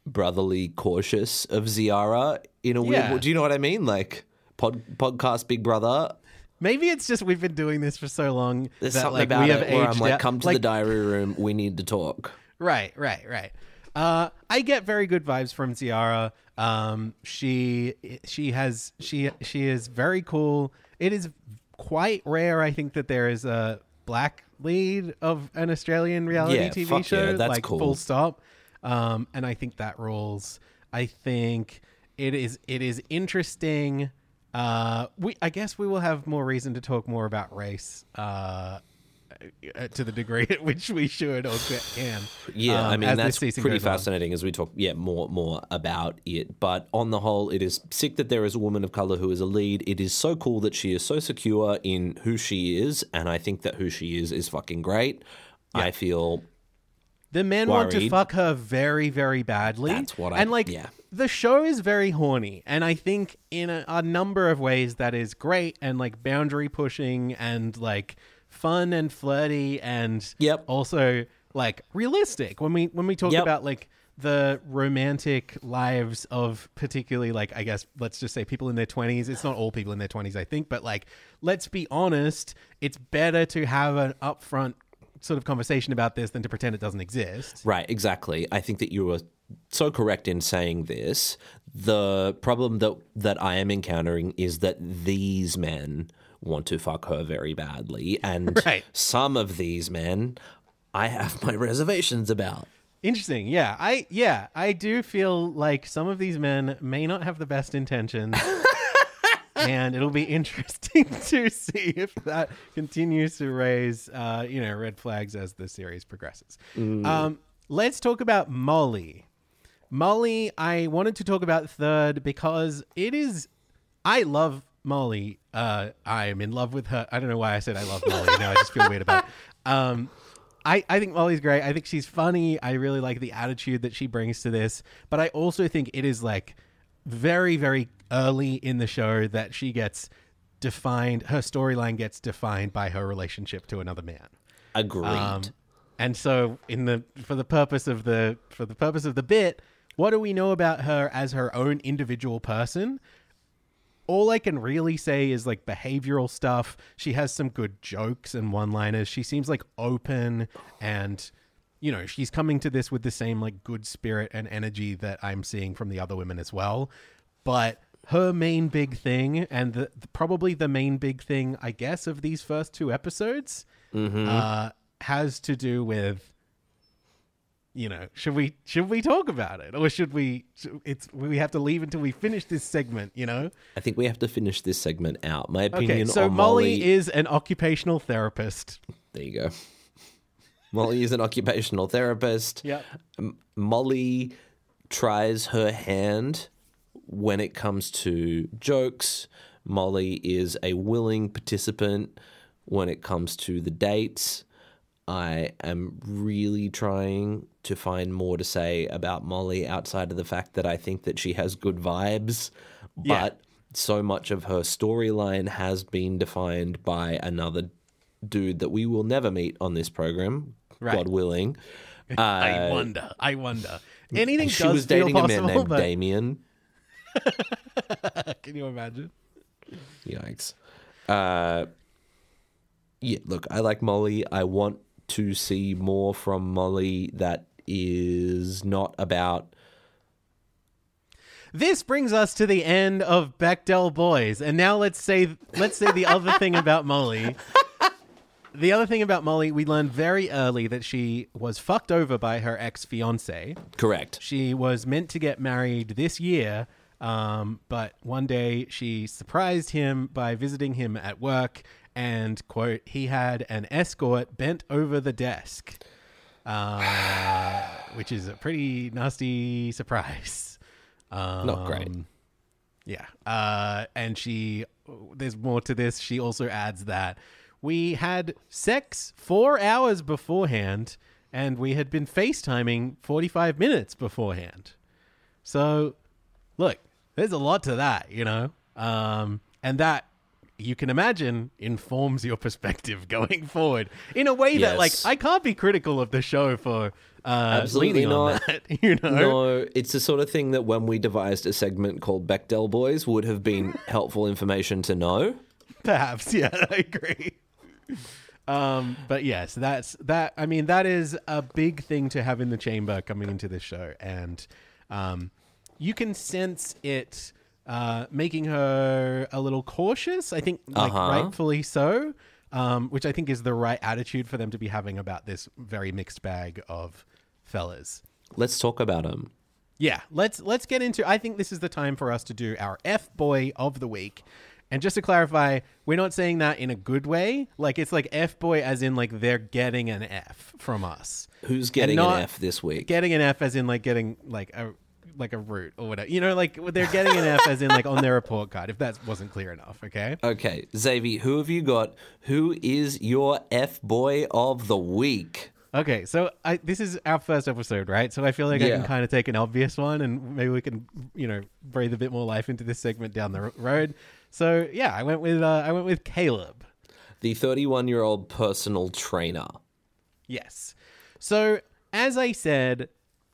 brotherly cautious of Ziara in a weird. Yeah. Do you know what I mean? Like pod, podcast Big Brother. Maybe it's just we've been doing this for so long There's that something like about we have it where aged I'm like, out. come to like, the diary room. We need to talk. Right, right, right. Uh, I get very good vibes from Ziara. Um, she she has she she is very cool. It is quite rare, I think, that there is a black lead of an Australian reality Yeah, TV show. yeah, that's like cool. full stop. Um, and I think that rules. I think it is it is interesting. Uh, we I guess we will have more reason to talk more about race. Uh, to the degree at which we should or can. Yeah, um, I mean that's pretty goes on. fascinating as we talk. Yeah, more more about it. But on the whole, it is sick that there is a woman of color who is a lead. It is so cool that she is so secure in who she is, and I think that who she is is fucking great. I feel The men want to fuck her very, very badly. That's what I- and like yeah. the show is very horny, and I think in a, a number of ways that is great and like boundary pushing and like fun and flirty and Yep. also like realistic when we when we talk Yep. about like the romantic lives of particularly like I guess let's just say people in their 20s it's not all people in their 20s I think but like let's be honest it's better to have an upfront sort of conversation about this than to pretend it doesn't exist Right, exactly. I think that you were so correct in saying this. The problem that that I am encountering is that these men want to fuck her very badly, and Right. some of these men I have my reservations about. Interesting. Yeah. I yeah, I do feel like some of these men may not have the best intentions. and it'll be interesting to see if that continues to raise uh, you know, red flags as the series progresses. Um, let's talk about Molly. Molly, I wanted to talk about third because it is I love Molly. Uh, I am in love with her. I don't know why I said I love Molly. now I just feel weird about it. Um, I, I think Molly's great. I think she's funny. I really like the attitude that she brings to this. But I also think it is like very, very early in the show that she gets defined, her storyline gets defined by her relationship to another man. Agreed. Um, and so in the for the purpose of the for the purpose of the bit, what do we know about her as her own individual person? All I can really say is like behavioral stuff. She has some good jokes and one-liners. She seems like open and you know, she's coming to this with the same like good spirit and energy that I'm seeing from the other women as well. But her main big thing and the, the- probably the main big thing I guess of these first two episodes uh, has to do with you know should we should we talk about it or should we it's we have to leave until we finish this segment you know I think we have to finish this segment out. My opinion okay so molly, Molly is an occupational therapist There you go. Molly is an occupational therapist. Yep. M- Molly tries her hand when it comes to jokes. Molly is a willing participant when it comes to the dates. I am really trying to find more to say about Molly outside of the fact that I think that she has good vibes, Yeah. but so much of her storyline has been defined by another dude that we will never meet on this program, Right. God willing. i wonder i wonder anything She was dating a man named but Damien. can you imagine Yikes. Uh, Yeah, look, I like Molly. I want to see more from Molly that is not about. This brings us to the end of Bechdel Boys, and now let's say let's say the other thing about Molly. The other thing about Molly, we learned very early that she was fucked over by her ex fiance. Correct. She was meant to get married this year, um, but one day she surprised him by visiting him at work, and quote, he had an escort bent over the desk, uh, which is a pretty nasty surprise. Um, Not great. Yeah. Uh, and she, there's more to this. She also adds that we had sex four hours beforehand and we had been FaceTiming 45 minutes beforehand. So, look, there's a lot to that, you know? Um, and that you can imagine informs your perspective going forward in a way that, like, I can't be critical of the show for uh, Absolutely not. that, you know? No, it's the sort of thing that when we devised a segment called Bechdel Boys would have been helpful information to know. Perhaps, yeah, I agree. Um, but yes, that's that. I mean, that is a big thing to have in the chamber coming into this show, and um, you can sense it uh, making her a little cautious. I think, like Uh-huh. rightfully so, um, which I think is the right attitude for them to be having about this very mixed bag of fellas. Let's talk about them. Yeah, let's let's get into. I think this is the time for us to do our F boy of the week. And just to clarify, we're not saying that in a good way. Like it's like F boy as in like they're getting an F from us. Who's getting an F this week? Getting an F as in like getting like a like a root or whatever. You know, like they're getting an F as in like on their report card. If that wasn't clear enough, okay? okay, Xavier, who have you got? Who is your F boy of the week? Okay, so I, this is our first episode, right? So I feel like I can kind of take an obvious one, and maybe we can, you know, breathe a bit more life into this segment down the road. So yeah, I went with uh, I went with Caleb. The 31 year old personal trainer. Yes. So as I said,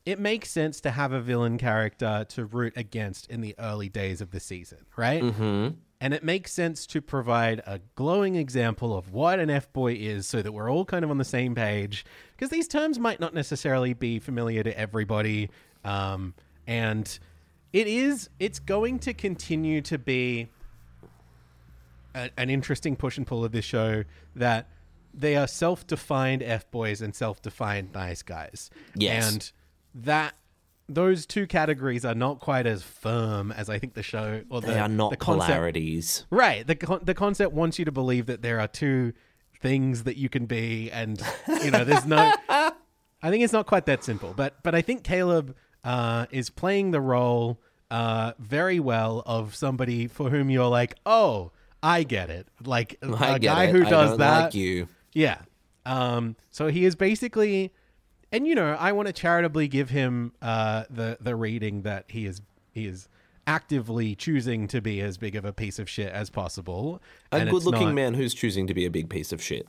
it makes sense to have a villain character to root against in the early days of the season, right? Mm-hmm. And it makes sense to provide a glowing example of what an F boy is so that we're all kind of on the same page. Because these terms might not necessarily be familiar to everybody. Um, and it is, it's going to continue to be a, an interesting push and pull of this show that they are self-defined f boys and self-defined nice guys. Yes. and that those two categories are not quite as firm as I think the show or the, They are not the concept. polarities. Right, the con- the concept wants you to believe that there are two things that you can be, and you know, there's no. I think it's not quite that simple, but but I think Caleb uh, is playing the role uh, very well of somebody for whom you're like, oh, I get it, like I a guy it. who I does that. like you. Yeah. Um, so he is basically, and you know, I want to charitably give him uh, the the rating that he is he is actively choosing to be as big of a piece of shit as possible. A good looking not- man who's choosing to be a big piece of shit.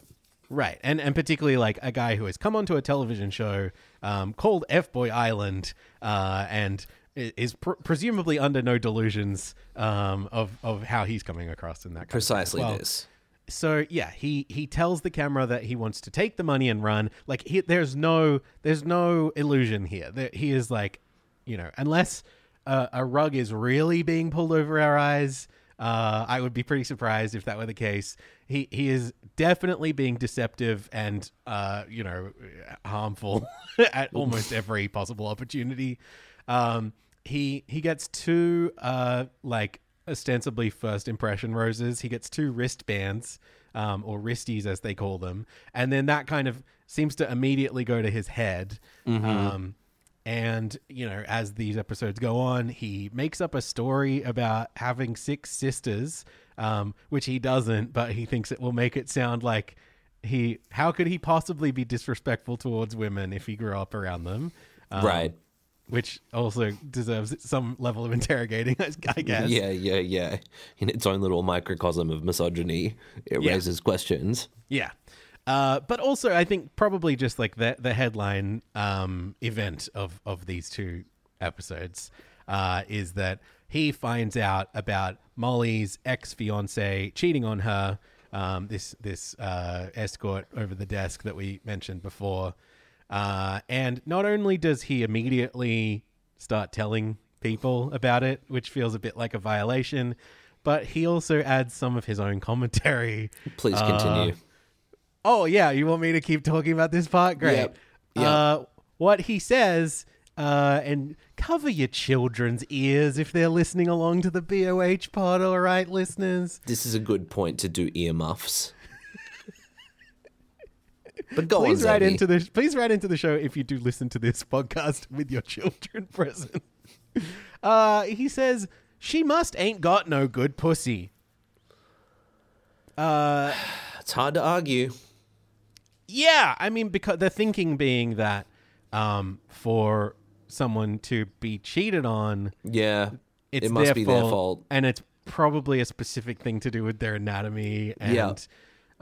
right? And and particularly like a guy who has come onto a television show um, called F Boy Island, uh, and is pr- presumably under no delusions um, of of how he's coming across in that kind of thing Precisely well. this. So yeah he he tells the camera that he wants to take the money and run like he, there's no there's no illusion here That he is like you know unless uh, a rug is really being pulled over our eyes uh, I would be pretty surprised if that were the case. He he is definitely being deceptive and uh, you know harmful at almost every possible opportunity. Um, he he gets two uh, like ostensibly first impression roses. He gets two wristbands, um, or wristies as they call them, and then that kind of seems to immediately go to his head. Um, and you know, as these episodes go on, he makes up a story about having six sisters, um, which he doesn't, but he thinks it will make it sound like he. How could he possibly be disrespectful towards women if he grew up around them? Um, right. Which also deserves some level of interrogating, I guess. Yeah, yeah, yeah. In its own little microcosm of misogyny, it Yeah. raises questions. Yeah. Uh, but also, I think probably just like the the headline um, event of of these two episodes uh, is that he finds out about Molly's ex fiance cheating on her, um, this this uh, escort over the desk that we mentioned before. Uh, and not only does he immediately start telling people about it, which feels a bit like a violation, but he also adds some of his own commentary. Please Uh, continue. Oh yeah, you want me to keep talking about this part? Great. Yep. Yep. Uh, what he says, uh, and cover your children's ears if they're listening along to the BOH pod. All right, listeners. this is a good point to do earmuffs. But go Please on, write into the please write into the show if you do listen to this podcast with your children present. Uh, he says she must ain't got no good pussy. Uh, It's hard to argue. Yeah, I mean, because the thinking being that um, for someone to be cheated on, Yeah, it's it must their be fault, their fault. and it's probably a specific thing to do with their anatomy, and Yeah.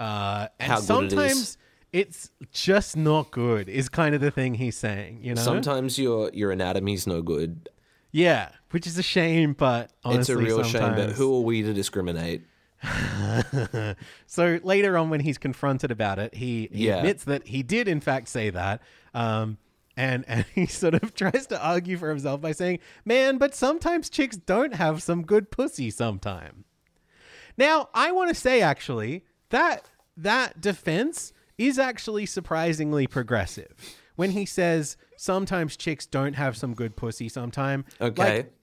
uh, and How sometimes. It's just not good. Is kind of the thing he's saying, you know? Sometimes your your anatomy's no good. yeah, which is a shame, but honestly, it's a real shame. But who are we to discriminate? so later on, when he's confronted about it, he, he Yeah. admits that he did in fact say that. Um, and, and he sort of tries to argue for himself by saying, "Man, but sometimes chicks don't have some good pussy. Sometime." Now, I want to say actually that that defense is actually surprisingly progressive. When he says sometimes chicks don't have some good pussy sometime. Okay. Like,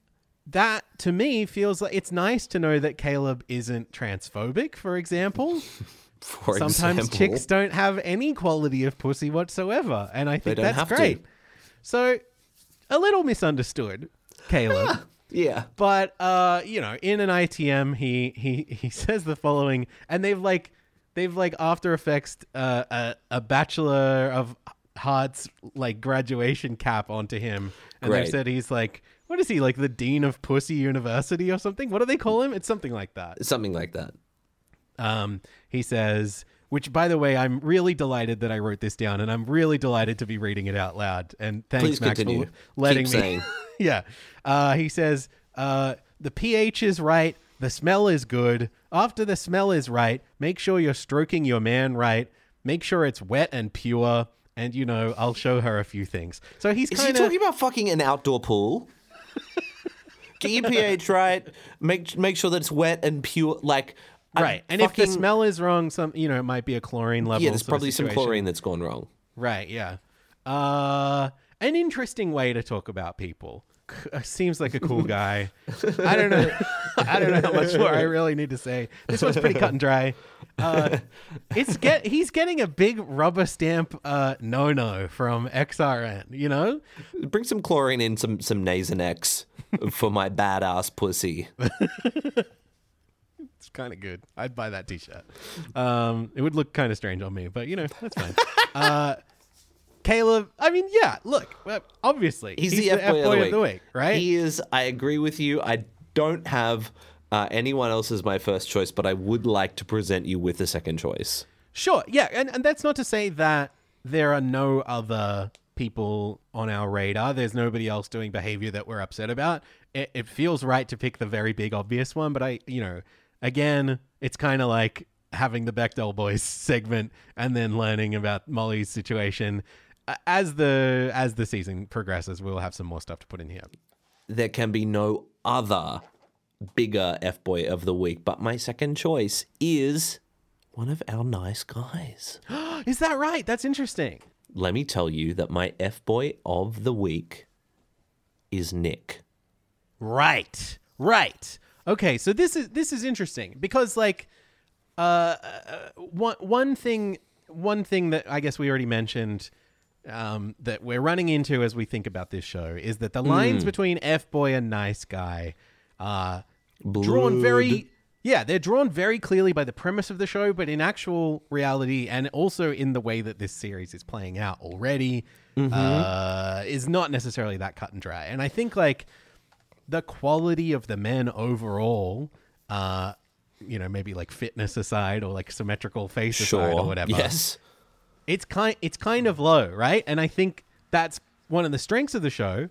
that to me feels like it's nice to know that Caleb isn't transphobic, for example. For Sometimes example, chicks don't have any quality of pussy whatsoever, and I think that's have to. great. So, a little misunderstood, Caleb. Yeah, but uh, you know, in an ITM, he he he says the following, and they've like they've like After Effects uh, a a Bachelor of Hearts like graduation cap onto him, and they've said he's like what is he like the dean of Pussy University or something? What do they call him? It's something like that. something like that. Um, he says, which by the way, I'm really delighted that I wrote this down, and I'm really delighted to be reading it out loud. And thanks, Please Max, continue. for letting Keep me. saying. yeah. Uh, he says, uh, the pH is right, the smell is good. After the smell is right, make sure you're stroking your man right. Make sure it's wet and pure. And you know, I'll show her a few things. So he's Is he kind of talking about fucking an outdoor pool? Get your pH right. Make make sure that it's wet and pure. Like I'm right. And if the smell is wrong, some you know, it might be a chlorine level. yeah, there's probably some chlorine that's gone wrong. Right, yeah. Uh, an interesting way to talk about people. C- uh, Seems like a cool guy. I don't know. I don't know how much more I really need to say. This one's pretty cut and dry. Uh, it's get he's getting a big rubber stamp uh, no no from XRN. You know, Bring some chlorine in some some Nasonex for my badass pussy. it's kind of good. I'd buy that T-shirt. Um, it would look kind of strange on me, but you know that's fine. uh, Caleb, I mean, yeah. Look, obviously He's, the F boy F-boy of the week, right? He is. I agree with you. I don't have uh, anyone else as my first choice, but I would like to present you with a second choice. Sure, yeah, and, and that's not to say that there are no other people on our radar. There's nobody else doing behavior that we're upset about. It, it feels right to pick the very big obvious one, but I, you know, again, it's kind of like having the Bechdel boys segment and then learning about Molly's situation. As the as the season progresses, we'll have some more stuff to put in here. There can be no other bigger F boy of the week, but my second choice is one of our nice guys. Is that right? That's interesting. Let me tell you that my F boy of the week is Nick. Right. Right. Okay, so this is this is interesting because like uh, uh one one thing one thing that I guess we already mentioned um, that we're running into as we think about this show is that the lines between F boy and nice guy are drawn very yeah, they're drawn very clearly by the premise of the show, but in actual reality and also in the way that this series is playing out already, uh, is not necessarily that cut and dry. And I think like the quality of the men overall, uh, you know, maybe like fitness aside or like symmetrical face aside or whatever, Yes. It's kind it's kind of low, right? And I think that's one of the strengths of the show.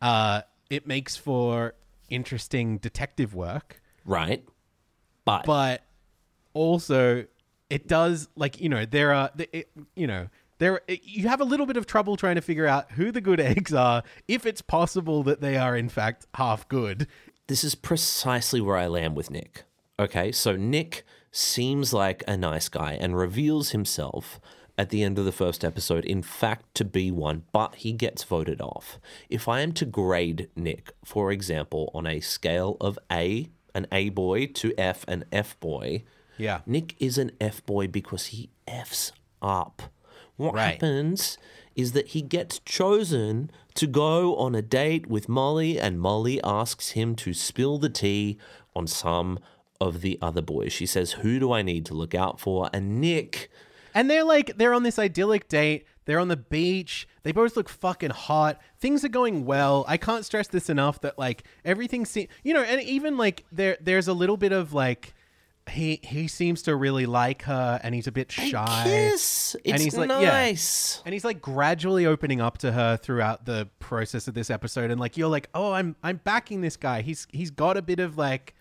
Uh, it makes for interesting detective work, Right. But, but also it does like you know there are it, you know there you have a little bit of trouble trying to figure out who the good eggs are if it's possible that they are in fact half good. This is precisely where I land with Nick. Okay, so Nick seems like a nice guy and reveals himself at the end of the first episode, in fact, to be one, but he gets voted off. If I am to grade Nick, for example, on a scale of A, an A boy, to F, an F boy, Yeah. Nick is an F boy because he Fs up. What Right. happens is that he gets chosen to go on a date with Molly, and Molly asks him to spill the tea on some of the other boys. She says, Who do I need to look out for? And Nick. And they're like they're on this idyllic date. They're on the beach. They both look fucking hot. Things are going well. I can't stress this enough that like everything seems you know, and even like there there's a little bit of like he he seems to really like her and he's a bit shy. Kiss! It's and he's like yeah. nice. And he's like gradually opening up to her throughout the process of this episode and like you're like, "Oh, I'm I'm backing this guy. He's he's got a bit of like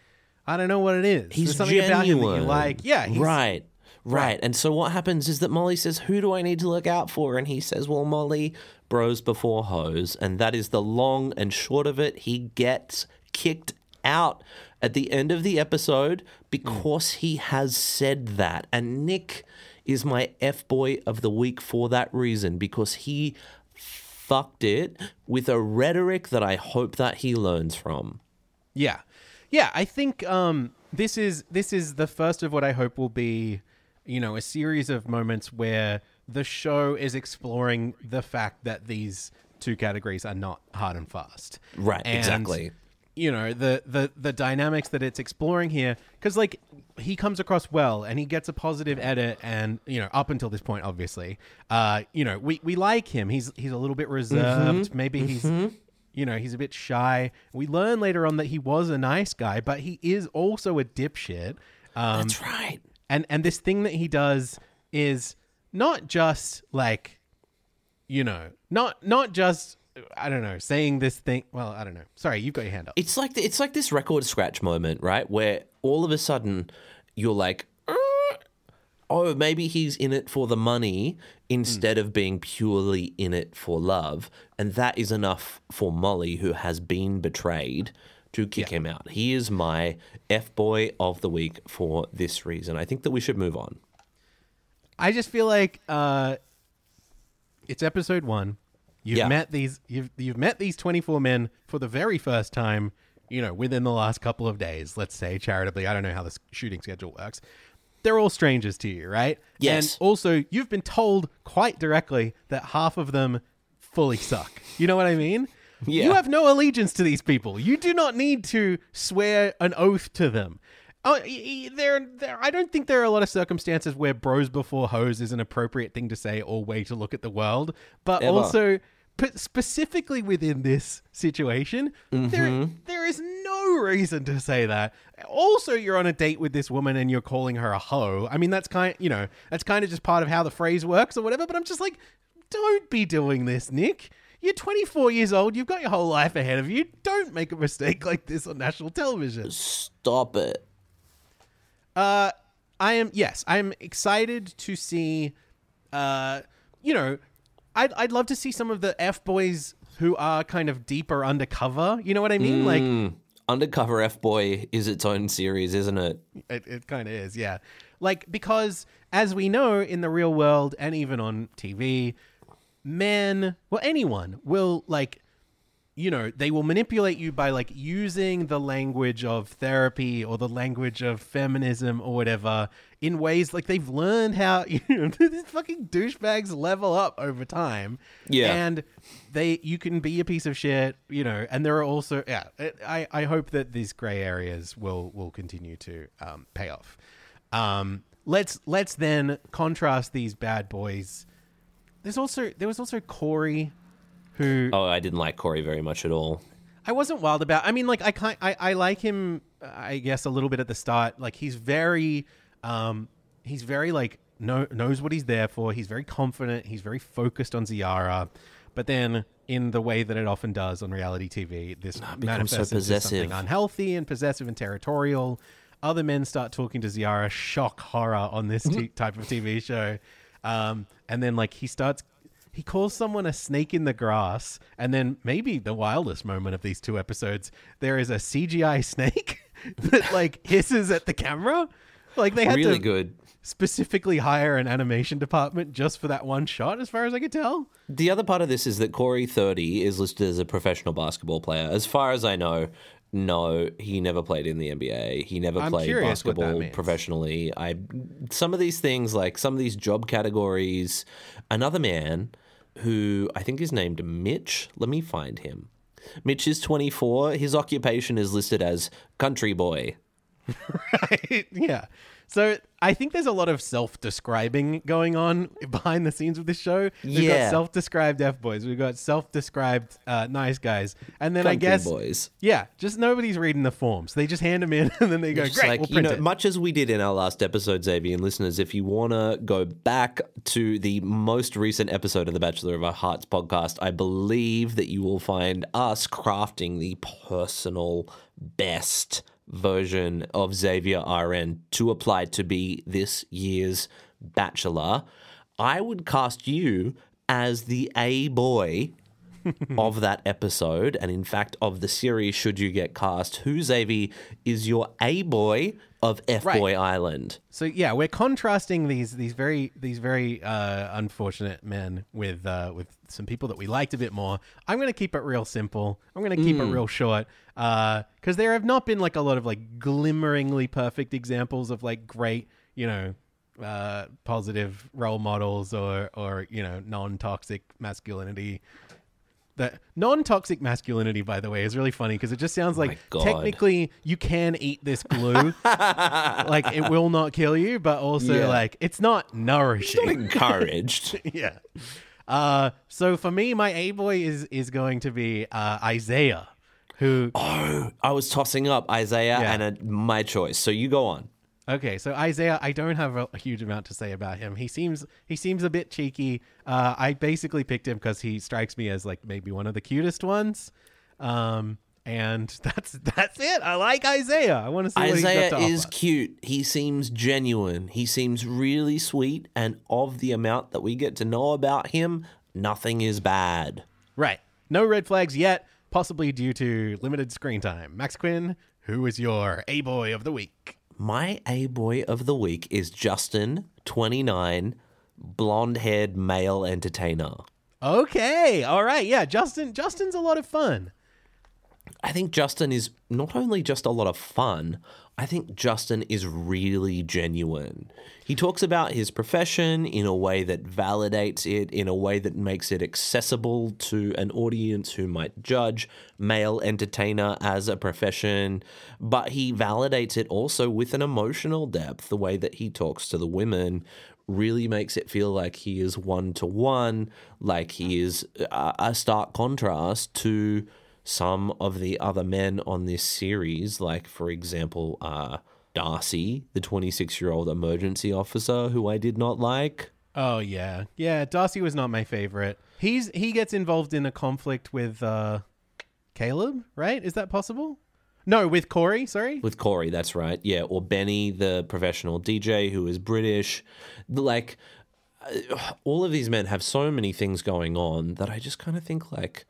I don't know what it is. He's There's something genuine. about him that you like. Yeah, he's, right. Right. And so what happens is that Molly says, Who do I need to look out for? And he says, Well, Molly, bros before hoes. And that is the long and short of it. He gets kicked out at the end of the episode because he has said that. And Nick is my F boy of the week for that reason because he fucked it with a rhetoric that I hope that he learns from. Yeah. Yeah, I think um this is this is the first of what I hope will be, you know, a series of moments where the show is exploring the fact that these two categories are not hard and fast. Right, And, exactly. You know, the the the dynamics that it's exploring here cuz like he comes across well and he gets a positive edit and you know up until this point obviously uh you know we we like him he's he's a little bit reserved maybe he's you know, he's a bit shy. We learn later on that he was a nice guy, but he is also a dipshit. Um, That's right. And and this thing that he does is not just like, you know, not not just I don't know, saying this thing. Well, I don't know. Sorry, you've got your hand up. It's like it's like this record scratch moment, right? Where all of a sudden you're like, "Uh, oh, maybe he's in it for the money instead of being purely in it for love, and that is enough for Molly, who has been betrayed, to kick him out. He is my f boy of the week for this reason. I think that we should move on. I just feel like uh, it's episode one. You've Yeah. met these. You've you've met these twenty four men for the very first time. You know, within the last couple of days. Let's say charitably. I don't know how this shooting schedule works. They're all strangers to you, right? Yes. And also, you've been told quite directly that half of them fully suck. You know what I mean? Yeah. You have no allegiance to these people. You do not need to swear an oath to them. Oh, there, there. I don't think there are a lot of circumstances where "bros before hoes" is an appropriate thing to say or way to look at the world. But Ever. also, specifically within this situation, there, mm-hmm. there is no reason to say that. Also, you're on a date with this woman and you're calling her a hoe. I mean, that's kind, you know, that's kind of just part of how the phrase works or whatever. But I'm just like, don't be doing this, Nick. You're 24 years old. You've got your whole life ahead of you. Don't make a mistake like this on national television. Stop it. Uh, I am yes, I am excited to see. Uh, you know, I'd I'd love to see some of the f boys who are kind of deeper undercover. You know what I mean? Like Mm. Undercover F Boy is its own series, isn't it? It, it kind of is, yeah. Like, because as we know in the real world and even on TV, men, well, anyone will, like, you know, they will manipulate you by, like, using the language of therapy or the language of feminism or whatever in ways like they've learned how, you know, these fucking douchebags level up over time. Yeah. And they, you can be a piece of shit, you know, and there are also, yeah, I, I hope that these gray areas will, will continue to um, pay off. Um, let's, let's then contrast these bad boys. There's also, there was also Corey who Oh, I didn't like Corey very much at all. I wasn't wild about. I mean, like I kind, I, I like him. I guess a little bit at the start. Like he's very, um, he's very like know, knows what he's there for. He's very confident. He's very focused on Ziara. But then, in the way that it often does on reality TV, this becomes so into possessive. something unhealthy and possessive and territorial. other men start talking to Ziara. Shock horror on this t- type of TV show. Um, and then like he starts, he calls someone a snake in the grass. And then maybe the wildest moment of these two episodes, there is a CGI snake that like hisses at the camera. Like they had Really to good. specifically hire an animation department just for that one shot, as far as I could tell. The other part of this is that Corey 30 is listed as a professional basketball player. As far as I know, no, he never played in the NBA. He never I'm played basketball professionally. I some of these things like some of these job categories, another man who I think is named Mitch. Let me find him. Mitch is 24. His occupation is listed as country boy. Right? Yeah. So I think there's a lot of self-describing going on behind the scenes of this show. We've Yeah. got self-described f boys. We've got self-described uh, nice guys, and then I guess boys. yeah, just nobody's reading the forms. They just hand them in, and then they go, "Great, like we'll you print know, it." much as we did in our last episode, Xavier and listeners, if you want to go back to the most recent episode of the Bachelor of Our Hearts podcast, I believe that you will find us crafting the personal best version of Xavier RN to apply to be this year's Bachelor. I would cast you as the A boy of that episode, and in fact of the series, should you get cast, who Xavier is your A boy of F Boy Island? So yeah, we're contrasting these these very these very uh, unfortunate men with uh, with some people that we liked a bit more. I'm going to keep it real simple. I'm going to keep it real short because there have not been like a lot of like glimmeringly perfect examples of like great you know uh, positive role models or or you know non toxic masculinity. The non-toxic masculinity, by the way, is really funny because it just sounds like God. technically you can eat this glue, like it will not kill you, but also Yeah. like it's not nourishing. Not Encouraged. yeah. Uh, so for me, my A boy is is going to be uh, Isaiah, who oh, I was tossing up Isaiah Yeah. and a, my choice. So you go on. Okay, so Isaiah, I don't have a, huge amount to say about him. He seems he seems a bit cheeky. Uh, I basically picked him because he strikes me as like maybe one of the cutest ones. Um, and that's that's it. I like Isaiah. I want to see what Isaiah he's got to is cute. He seems genuine. He seems really sweet. And of the amount that we get to know about him, nothing is bad. Right. No red flags yet, possibly due to limited screen time. Max Quinn, who is your A boy of the week? My A boy of the week is Justin, 29, blonde haired male entertainer. Okay. All right. Yeah, Justin. Justin's a lot of fun. I think Justin is not only just a lot of fun, I think Justin is really genuine. He talks about his profession in a way that validates it, in a way that makes it accessible to an audience who might judge male entertainer as a profession, but he validates it also with an emotional depth. The way that he talks to the women really makes it feel like he is one to one, like he is a, stark contrast to some of the other men on this series, like, for example, uh, Darcy, the 26 year old emergency officer who I did not like. Oh yeah, yeah. Darcy was not my favorite. He's he gets involved in a conflict with uh, Caleb, right? Is that possible? No, with Corey. Sorry. With Corey, that's right. Yeah. Or Benny, the professional DJ who is British. Like, uh, all of these men have so many things going on that I just kind of think, like,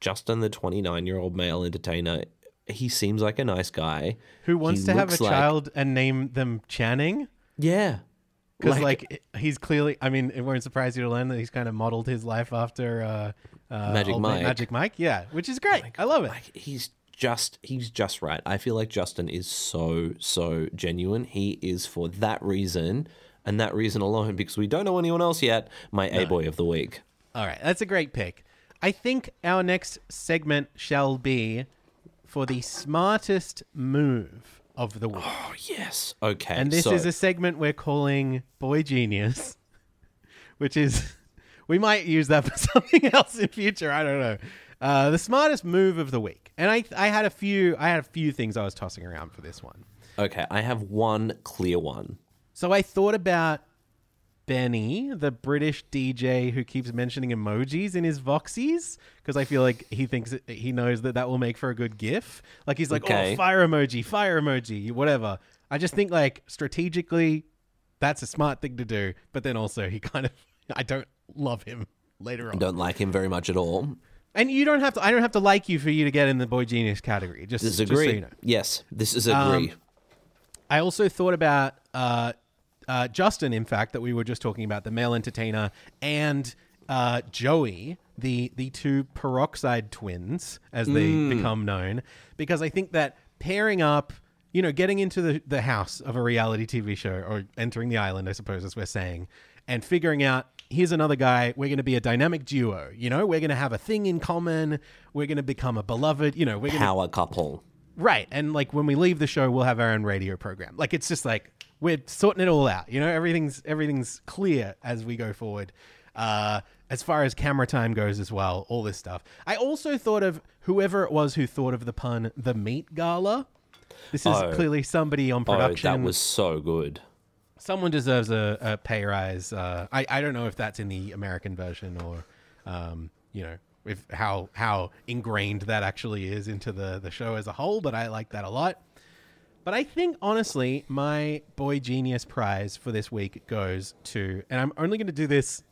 Justin, the 29 year old male entertainer, he seems like a nice guy. Who wants He to have a like- child and name them Channing? Yeah. Because like, he's clearly. I mean, it won't surprise you to learn that he's kind of modeled his life after uh, uh, Magic Mike. Magic Mike. Yeah, which is great. I love it. like he's just he's just right. I feel like Justin is so so genuine. He is for that reason and that reason alone because we don't know anyone else yet. My A boy of the week. All right, that's a great pick. I think our next segment shall be for the smartest move of the week. Oh yes. Okay. And this so, is a segment we're calling Boy Genius, which is, we might use that for something else in future. I don't know. Uh, the smartest move of the week, and I, I had a few, I had a few things I was tossing around for this one. okay. I have one clear one. So I thought about Benny, the British DJ who keeps mentioning emojis in his voxies, because I feel like he thinks it, he knows that that will make for a good GIF. Like he's like, Okay. oh, fire emoji, fire emoji, whatever. I just think like strategically, that's a smart thing to do. But then also he kind of, I don't love him later on. Don't like him very much at all. And you don't have to. I don't have to like you for you to get in the boy genius category. Just Disagree. Just so you know. Yes, this is agree. I also thought about uh, uh, Justin, in fact, that we were just talking about, the male entertainer, and uh, Joey, the the two peroxide twins, as they become known, because I think that pairing up, you know, getting into the, the house of a reality TV show or entering the island, I suppose, as we're saying, and figuring out. Here's another guy. We're going to be a dynamic duo. You know, we're going to have a thing in common. We're going to become a beloved. You know, we're going to Power couple. Right. And like when we leave the show, we'll have our own radio program. Like it's just like we're sorting it all out. You know, everything's everything's clear as we go forward. Uh, as far as camera time goes as well, all this stuff. I also thought of whoever it was who thought of the pun the meat gala. This is Oh. clearly somebody on production. Oh, that was so good. Someone deserves a, a pay rise. Uh, I I don't know if that's in the American version or, um, you know, if how how ingrained that actually is into the the show as a whole. But I like that a lot. But I think honestly, my boy genius prize for this week goes to, and I'm only going to do this.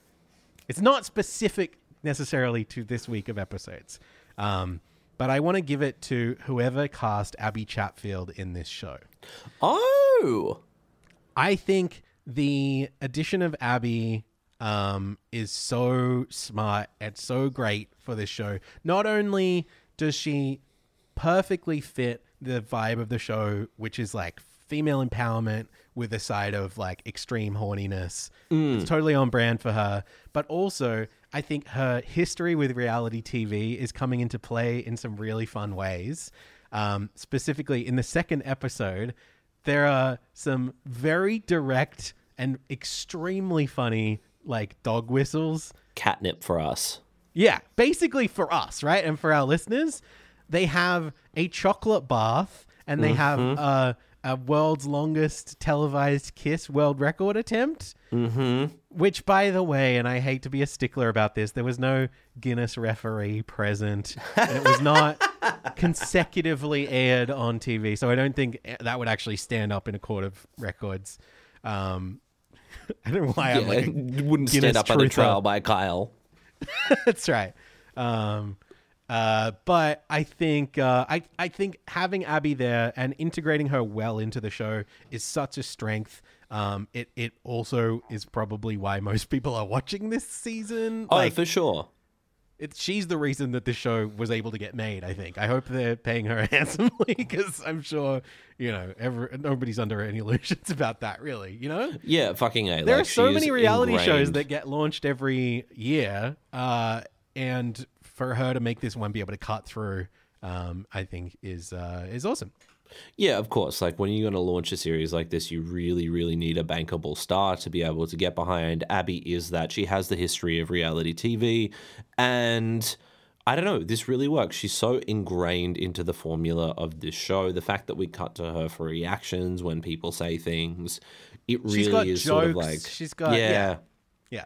It's not specific necessarily to this week of episodes, um, but I want to give it to whoever cast Abbie Chatfield in this show. Oh, I think the addition of Abbie um, is so smart and so great for this show. Not only does she perfectly fit the vibe of the show, which is like female empowerment with a side of like extreme horniness. It's totally on brand for her. But also, I think her history with reality TV is coming into play in some really fun ways. Um, specifically, in the second episode, there are some very direct and extremely funny like dog whistles catnip for us. yeah, basically for us, right? And for our listeners, they have a chocolate bath and they have a, a world's longest televised kiss world record attempt. Mm-hmm. Which, by the way, and I hate to be a stickler about this, there was no Guinness referee present, and it was not consecutively aired on TV. So I don't think that would actually stand up in a court of records. Um, I don't know why I'm like wouldn't Guinness stand up at a truther. trial by Kyle. That's right. Um, uh, but I think uh, I I think having Abbie there and integrating her well into the show is such a strength. Um, it it also is probably why most people are watching this season. Oh, Like, for sure. it, she's the reason that this show was able to get made. I think. I hope they're paying her handsomely because I'm sure you know ever nobody's under any illusions about that. Really, you know. Yeah, fucking a. There like, are so many reality shows that get launched every year, uh, and for her to make this one be able to cut through, um, I think is uh, is awesome. Yeah, of course. Like when you're going to launch a series like this, you really, really need a bankable star to be able to get behind. Abbie is that. She has the history of reality TV. And I don't know, this really works. She's so ingrained into the formula of this show. The fact that we cut to her for reactions when people say things, it really is sort of like. She's got- yeah. yeah. Yeah,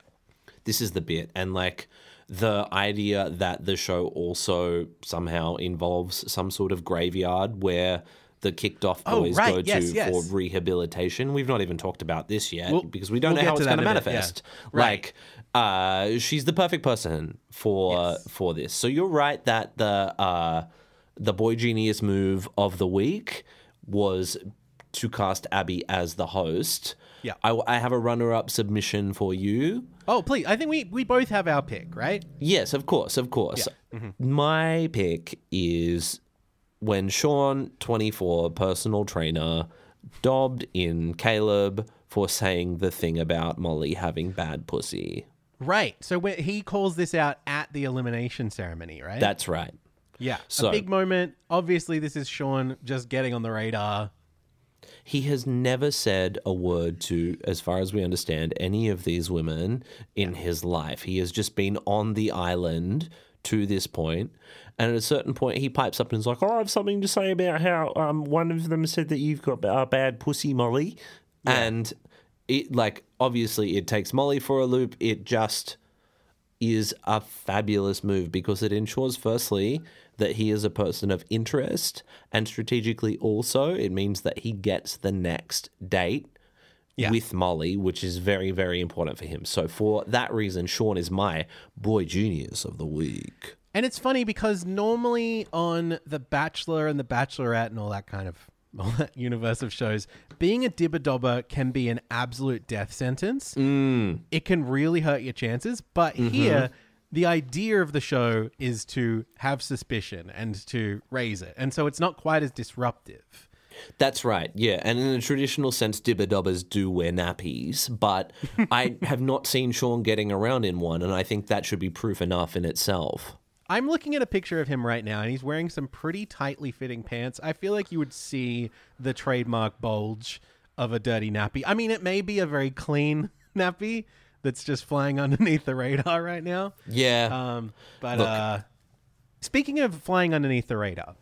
this is the bit and like the idea that the show also somehow involves some sort of graveyard where the kicked off Oh, boys right. go to Yes, yes. for rehabilitation. We've not even talked about this yet We'll- because we don't we'll know how it's going to that in a bit, yeah. manifest. Right. Like uh she's the perfect person for Yes. for this. So you're right that the uh the boy genius move of the week was to cast Abbie as the host. Yeah. I, I have a runner-up submission for you. Oh, please! I think we we both have our pick, right? Yes, of course, of course. Mm-hmm. My pick is when Sean, 24, personal trainer, dobbed in Caleb for saying the thing about Molly having bad pussy. Right. So when he calls this out at the elimination ceremony, right? That's right. yeah. so- a big moment. Obviously, this is Sean just getting on the radar. He has never said a word to, as far as we understand, any of these women in his life. He has just been on the island to this point, and at a certain point, he pipes up and is like, "Oh, I have something to say about how um, one of them said that you've got a bad pussy, Molly," and it like obviously it takes Molly for a loop. It just is a fabulous move because it ensures firstly that he is a person of interest and strategically also it means that he gets the next date Yeah. with Molly, which is very, very important for him. So for that reason, Sean is my boy genius of the week. And it's funny because normally on The Bachelor and The Bachelorette and all that kind of all that universe of shows, being a dibber dobber can be an absolute death sentence. Mm. It can really hurt your chances. But mm-hmm. here, the idea of the show is to have suspicion and to raise it. And so it's not quite as disruptive. That's right, yeah. And in a traditional sense, dibber dobbers do wear nappies, but I have not seen Sean getting around in one, and I think that should be proof enough in itself. I'm looking at a picture of him right now, and he's wearing some pretty tightly fitting pants. I feel like you would see the trademark bulge of a dirty nappy. I mean, it may be a very clean nappy that's just flying underneath the radar right now. Yeah. Um, but Look. uh, speaking of flying underneath the radar,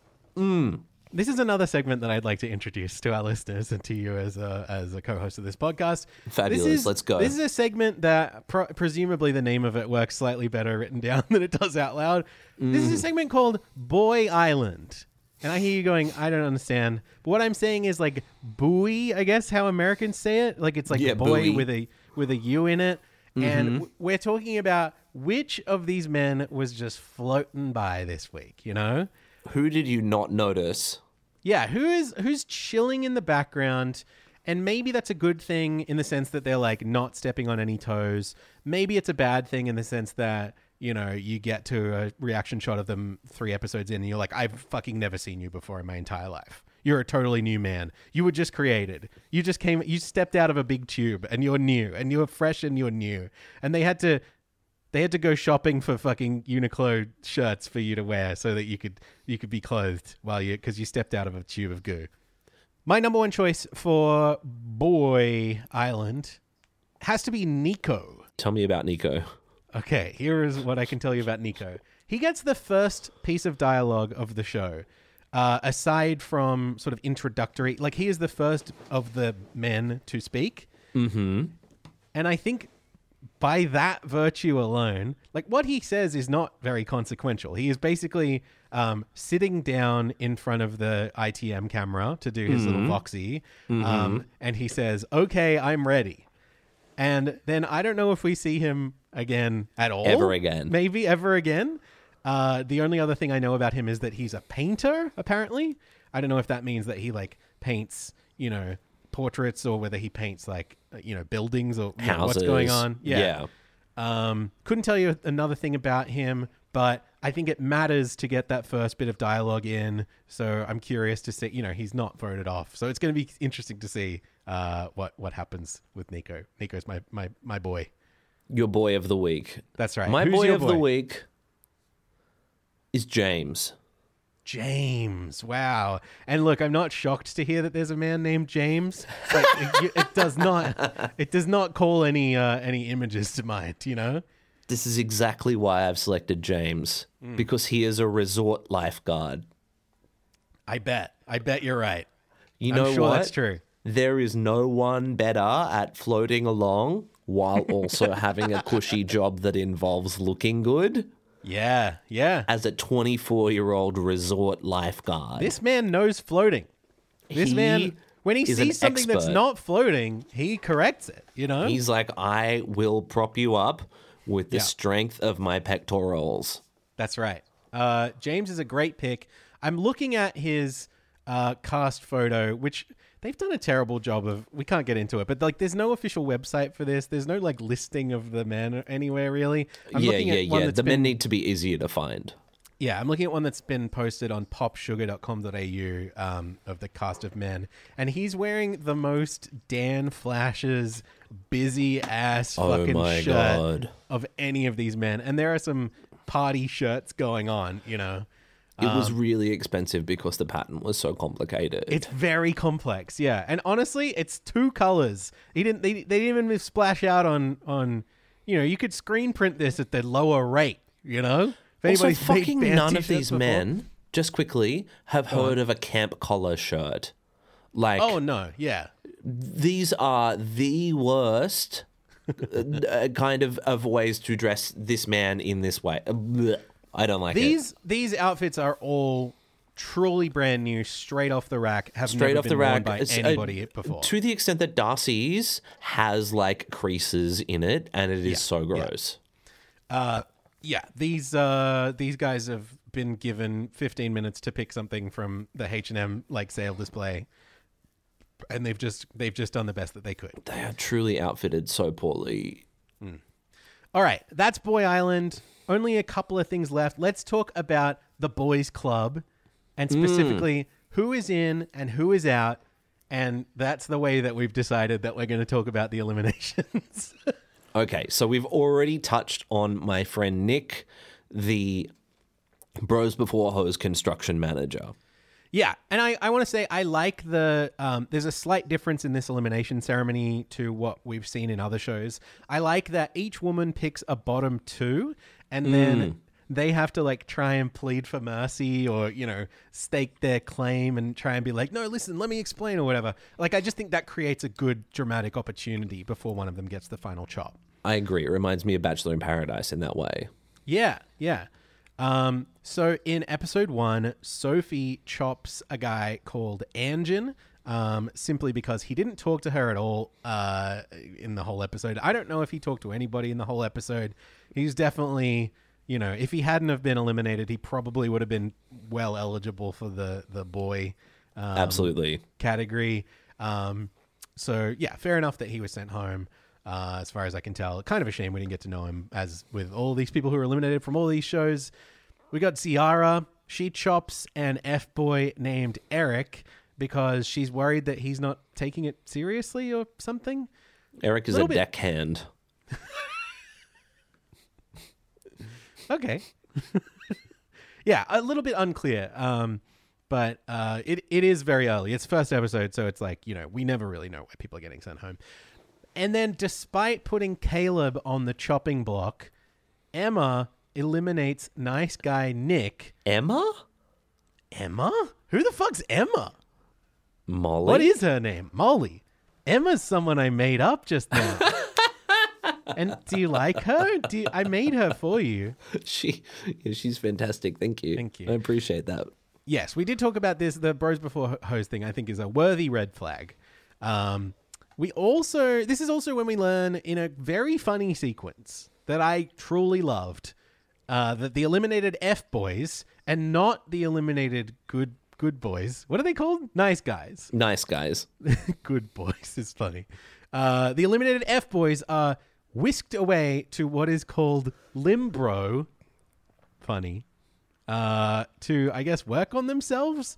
this is another segment that I'd like to introduce to our listeners and to you as a as a co-host of this podcast. Fabulous. This is, Let's go. This is a segment that pro- presumably the name of it works slightly better written down than it does out loud. This Mm. is a segment called Boy Island. And I hear you going, I don't understand. But what I'm saying is like buoy, I guess how Americans say it. Like it's like Yeah, boy buoy. with a with a U in it. Mm-hmm. And w- we're talking about which of these men was just floating by this week, you know? Who did you not notice? Yeah, who is who's chilling in the background? And maybe that's a good thing in the sense that they're like not stepping on any toes. Maybe it's a bad thing in the sense that, you know, you get to a reaction shot of them three episodes in and you're like, I've fucking never seen you before in my entire life. You're a totally new man. You were just created. You just came you stepped out of a big tube and you're new and you're fresh and you're new. And they had to they had to go shopping for fucking Uniqlo shirts for you to wear so that you could you could be clothed while you because you stepped out of a tube of goo. My number one choice for Boy Island has to be Nico. Tell me about Nico. Okay, here is what I can tell you about Nico. He gets the first piece of dialogue of the show. Uh, aside from sort of introductory, like he is the first of the men to speak. Mm-hmm. And I think by that virtue alone, like what he says is not very consequential. He is basically um, sitting down in front of the ITM camera to do his little voxy, um, and he says, "Okay, I'm ready." And then I don't know if we see him again at all. Ever again. Maybe ever again. Uh, the only other thing I know about him is that he's a painter, apparently. I don't know if that means that he like paints, you know, portraits or whether he paints like, you know, buildings or you know, what's going on. Yeah. Um, couldn't tell you another thing about him, but I think it matters to get that first bit of dialogue in. So I'm curious to see. You know, he's not voted off, so it's going to be interesting to see uh, what what happens with Nico. Nico's my my my boy. Your boy of the week. That's right. My boy your of the week is James. James. Wow. And look, I'm not shocked to hear that there's a man named James. Like, it, it does not. It does not call any uh, any images to mind. You know. This is exactly why I've selected James Hmm. because he is a resort lifeguard. I bet. I bet you're right. You I'm know sure what? that's true. There is no one better at floating along while also having a cushy job that involves looking good Yeah. Yeah. as a 24 year old resort lifeguard. This man knows floating. This He man, when he sees something that's not floating, he corrects it. You know. He's like, I will prop you up with the Yeah. strength of my pectorals. That's right. Uh, James is a great pick. I'm looking at his uh, cast photo, which they've done a terrible job of. We can't get into it, but like, there's no official website for this. There's no like listing of the men anywhere really. I'm yeah, looking yeah, at one yeah. The been, men need to be easier to find. Yeah, I'm looking at one that's been posted on popsugar.com.au um, of the cast of men, and he's wearing the most Dan Flashes busy ass Oh fucking my shirt God. of any of these men, and there are some party shirts going on. You know, It was really expensive because the pattern was so complicated. Um, it's very complex. Yeah, and honestly, it's two colors. He didn't. They, they didn't even splash out on on. You know, you could screen print this at the lower rate. You know, if also, fucking none of these before- men, just quickly, have heard of a camp collar shirt. Like, Oh no, yeah. these are the worst uh, kind of of ways to dress this man in this way. Uh. I don't like it. These these outfits are all truly brand new, straight off the rack. Have Straight off been the rack by It's, uh, anybody before. To the extent that Darcy's has like creases in it, and it is so gross. yeah, these uh these guys have been given 15 minutes to pick something from the H&M like sale display. And they've just they've just done the best that they could. They are truly outfitted so poorly. All right, that's Boy Island. Only a couple of things left. Let's talk about the boys club and specifically who is in and who is out. And that's the way that we've decided that we're going to talk about the eliminations. Okay, so we've already touched on my friend Nick, the Bros Before Hoes construction manager. Yeah, and I, I want to say I like the um, there's a slight difference in this elimination ceremony to what we've seen in other shows. I like that each woman picks a bottom two, and then they have to like try and plead for mercy or you know stake their claim and try and be like, no, listen, let me explain or whatever. Like I just think that creates a good dramatic opportunity before one of them gets the final chop. I agree. It reminds me of Bachelor in Paradise in that way. Yeah, yeah. Um, so in episode one, Sophie chops a guy called Anjin, um, simply because he didn't talk to her at all uh, in the whole episode. I don't know if he talked to anybody in the whole episode. He's definitely, you know, if he hadn't have been eliminated, he probably would have been well eligible for the the boy um, Absolutely. category. Um, so yeah, fair enough that he was sent home. Uh, as far as I can tell, kind of a shame we didn't get to know him. As with all these people who were eliminated from all these shows, we got Ciara. She chops an f boy named Eric because she's worried that he's not taking it seriously or something. Eric is a bit- deckhand. Okay. yeah, a little bit unclear. Um, but uh, it it is very early. It's first episode, so it's like you know we never really know where people are getting sent home. And then, despite putting Caleb on the chopping block, Emma eliminates nice guy Nick. Emma? Emma? Who the fuck's Emma? Molly? What is her name? Molly. Emma's someone I made up just now. and do you like her? Do you, I made her for you. she? She's fantastic. Thank you. Thank you. I appreciate that. Yes, we did talk about this. The bros before hoes thing, I think, is a worthy red flag. Um, we also, this is also when we learn in a very funny sequence that I truly loved uh, that the eliminated F boys and not the eliminated good good boys. What are they called? Nice guys. Nice guys. good boys is funny. Uh, the eliminated F boys are whisked away to what is called Limbro. Funny. Uh, to I guess work on themselves.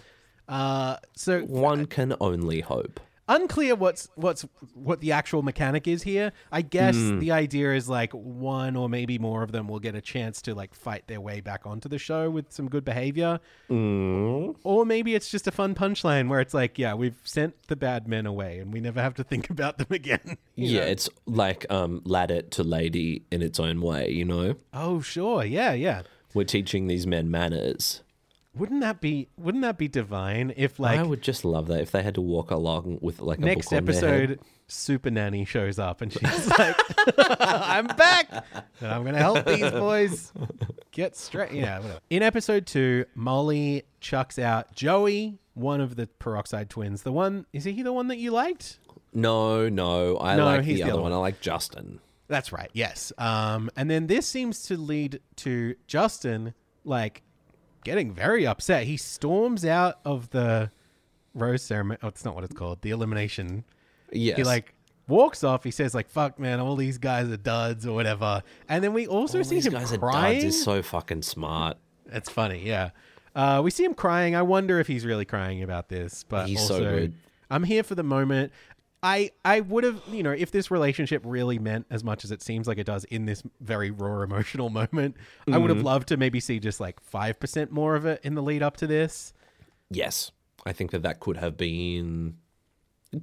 Uh, so One can only hope. Unclear what's what's what the actual mechanic is here. I guess Hmm. the idea is like one or maybe more of them will get a chance to like fight their way back onto the show with some good behavior. Mm. Or maybe it's just a fun punchline where it's like, yeah, we've sent the bad men away and we never have to think about them again. Yeah, know? it's like um, Ladette to Lady in its own way, you know? Oh, sure. Yeah, yeah. We're teaching these men manners. Wouldn't that be wouldn't that be divine if like I would just love that if they had to walk along with like a next book on their head. episode super nanny shows up and she's like i'm back and i'm gonna help these boys get straight yeah whatever. in episode two molly chucks out joey one of the peroxide twins the one is he the one that you liked No, no, I No, like the the other other one. one. I like Justin. that's right yes um and then this seems to lead to justin like getting very upset he storms out of the rose ceremony oh it's not what it's called the elimination Yes. he like walks off. He says like, "Fuck, man, all these guys are duds or whatever." And then we also All see these him guys are crying. duds is so fucking smart. It's funny, yeah. Uh, we see him crying. I wonder if he's really crying about this, but He's so good. I'm here for the moment. I I would have, you know, if this relationship really meant as much as it seems like it does in this very raw emotional moment, I would Mm-hmm. have loved to maybe see just like five percent more of it in the lead up to this. Yes, I think that that could have been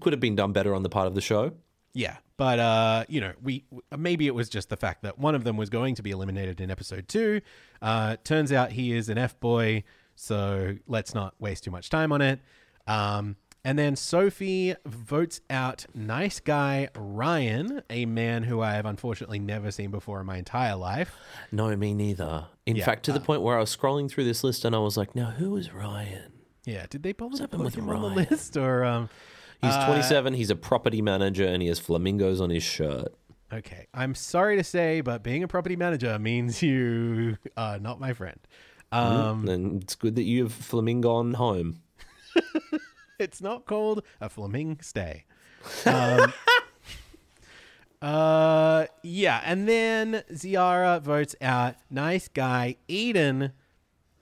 could have been done better on the part of the show. Yeah, but uh, you know, we maybe it was just the fact that one of them was going to be eliminated in episode two. Uh, turns out he is an f boy, so let's not waste too much time on it. Um, And then Sophie votes out nice guy Ryan, a man who I have unfortunately never seen before in my entire life. No, me neither. In Yeah, fact, to the uh, point where I was scrolling through this list and I was like, now who is Ryan? Yeah, did they bother to put with him on the list or um He's Uh, 27. He's a property manager and he has flamingos on his shirt. Okay, I'm sorry to say, but being a property manager means you are not my friend. Um, and it's good that you have flamingo on home. it's not called a flaming stay. Um, uh, yeah, and then Ziara votes out nice guy Eden,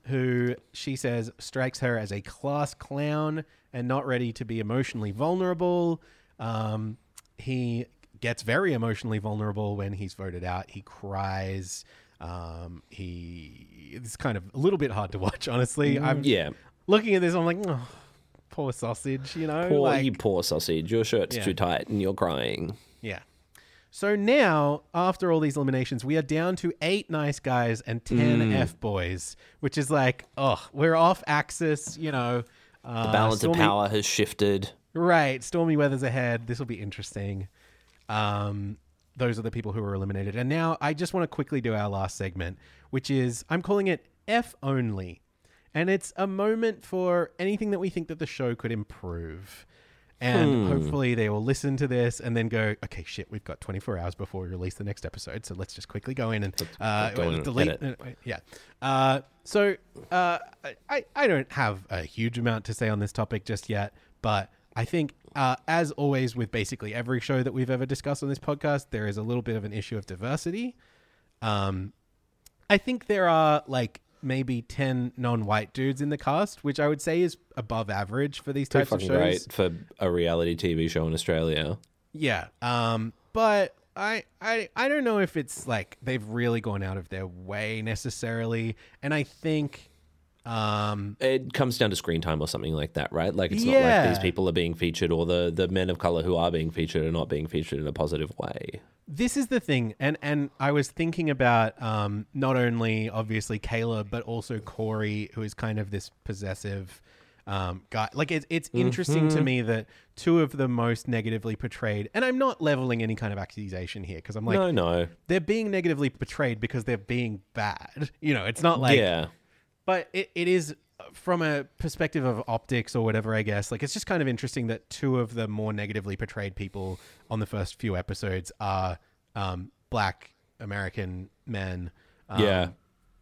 who she says strikes her as a class clown and not ready to be emotionally vulnerable. Um, he gets very emotionally vulnerable when he's voted out. He cries. Um, he it's kind of a little bit hard to watch, honestly. I'm Yeah. looking at this. I'm like, oh, poor sausage. You know, Poor, like, you poor sausage. Your shirt's Yeah. too tight and you're crying. yeah. So now, after all these eliminations, we are down to eight nice guys and ten Mm. F boys, which is like, oh, we're off axis. You know, uh, The balance Stormy- of power has shifted. Right, stormy weather's ahead. This will be interesting. Um, those are the people who are eliminated. And now I just want to quickly do our last segment, which is I'm calling it F only. And it's a moment for anything that we think that the show could improve. And hopefully they will listen to this and then go, okay, shit, we've got 24 hours before we release the next episode. So let's just quickly go in and uh, go in and delete. uh, yeah. Uh, so uh, I, I don't have a huge amount to say on this topic just yet, but I think, uh, as always, with basically every show that we've ever discussed on this podcast, there is a little bit of an issue of diversity. Um, I think there are like maybe 10 non-white dudes in the cast, which I would say is above average for these Pretty types of shows. great for a reality TV show in Australia. Yeah. Um, but I, I I don't know if it's like they've really gone out of their way necessarily. And I think um It comes down to screen time or something like that, right? Like it's not like these people are being featured or the, the men of color who are being featured are not being featured in a positive way. this is the thing and and i was thinking about um not only obviously caleb but also corey who is kind of this possessive um guy like it's it's interesting to me that two of the most negatively portrayed and i'm not leveling any kind of accusation here because i'm like no, no. they're being negatively portrayed because they're being bad you know it's not like yeah. But it, it is uh, from a perspective of optics or whatever i guess like it's just kind of interesting that two of the more negatively portrayed people on the first few episodes are um, black american men um, Yeah.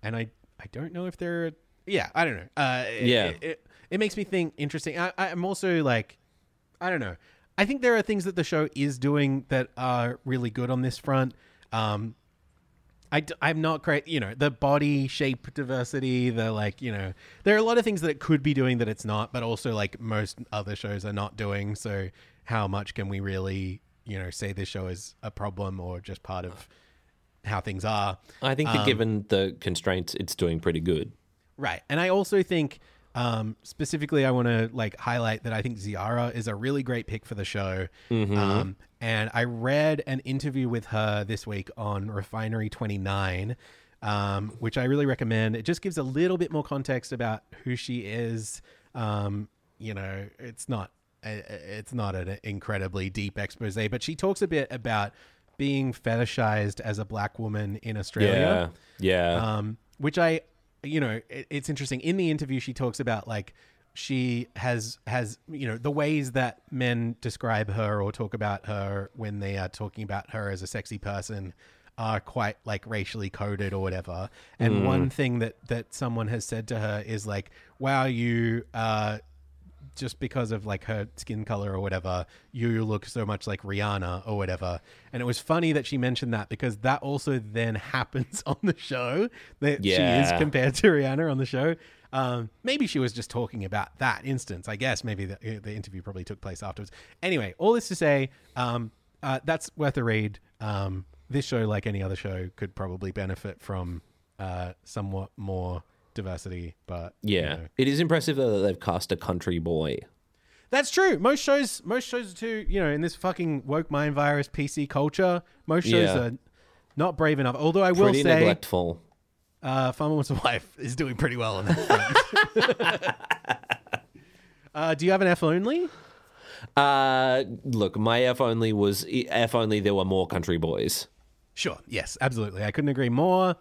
and i i don't know if they're yeah i don't know uh, it- Yeah. it, it, it makes me think interesting I, i'm also like i don't know i think there are things that the show is doing that are really good on this front um I, am not great, you know, the body shape diversity, the like, you know, there are a lot of things that it could be doing that it's not, but also like most other shows are not doing. So, how much can we really, you know, say this show is a problem or just part of how things are? I think that Um, given the constraints, it's doing pretty good. Right. And I also think um, specifically I want to like highlight that I think Ziara is a really great pick for the show. Um, and I read an interview with her this week on Refinery 29, um, which I really recommend. It just gives a little bit more context about who she is. Um, you know, it's not it's not an incredibly deep expose, but she talks a bit about being fetishized as a black woman in Australia Yeah. Yeah. um, which I, you know, it, it's interesting. In the interview, she talks about like she has has you know the ways that men describe her or talk about her when they are talking about her as a sexy person are quite like racially coded or whatever. And one thing that that someone has said to her is like, "Wow, you uh just because of like her skin color or whatever, you look so much like Rihanna or whatever. And it was funny that she mentioned that because that also then happens on the show. That she is compared to Rihanna on the show. Um, maybe she was just talking about that instance. I guess maybe the, the interview probably took place afterwards. Anyway, all this to say, um, uh, that's worth a read. Um, this show, like any other show, could probably benefit from uh, somewhat more diversity. But you yeah. know, It is impressive though that they've cast a country boy. that's true. Most shows, most shows too. You know, in this fucking woke mind virus PC culture, most shows Yeah. are not brave enough. Although I will Pretty say, neglectful. uh, Farmer Wants a Wife is doing pretty well on that uh, do you have an F only? Uh, look, my F only was F only. There were more country boys. Sure. Yes, absolutely. I couldn't agree more.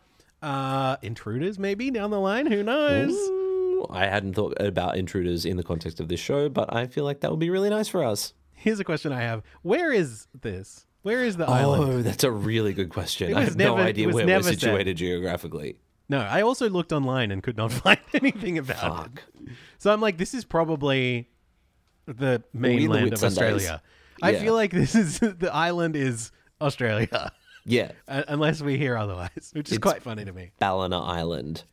Uh, intruders, maybe down the line. Who knows? Ooh, I hadn't thought about intruders in the context of this show, but I feel like that would be really nice for us. Here's a question I have: Where is this? Where is the island? Oh, that's a really good question. I have never- no idea where we're never said. situated geographically. No, I also looked online and could not find anything about Fuck. it. So I'm like, this is probably the mainland of. Australia. I feel like this is the island is Australia, Yeah, un- unless we hear otherwise, which is It's- quite funny to me. Ballina Island.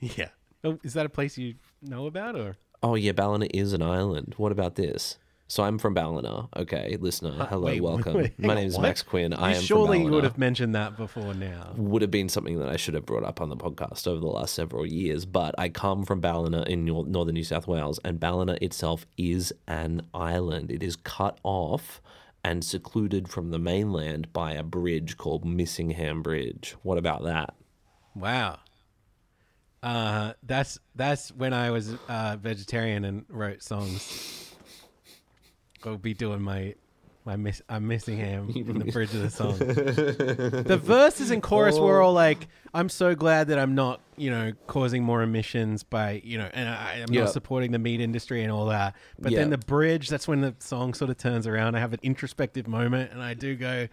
Yeah. Oh, is that a place you know about, or Oh yeah, Ballina is an island. What about this? So I'm from Ballina. Okay, listener, hello, wait, welcome. wait, My name is what? Max Quinn. I am surely Ballina. would have mentioned that before now? would have been something that I should have brought up on the podcast over the last several years, but I come from Ballina in northern New South Wales, and Ballina itself is an island. It is cut off and secluded from the mainland by a bridge called Missingham Bridge. What about that? Wow. Uh, that's that's when I was uh, vegetarian and wrote songs. I'll be doing my my miss I'm missing him in the bridge of the song. the verses and chorus were oh. all like, "I'm so glad that I'm not, you know, causing more emissions by, you know, and I, I'm Yeah. not supporting the meat industry and all that." But then the bridge, that's when the song sort of turns around. I have an introspective moment, and I do go,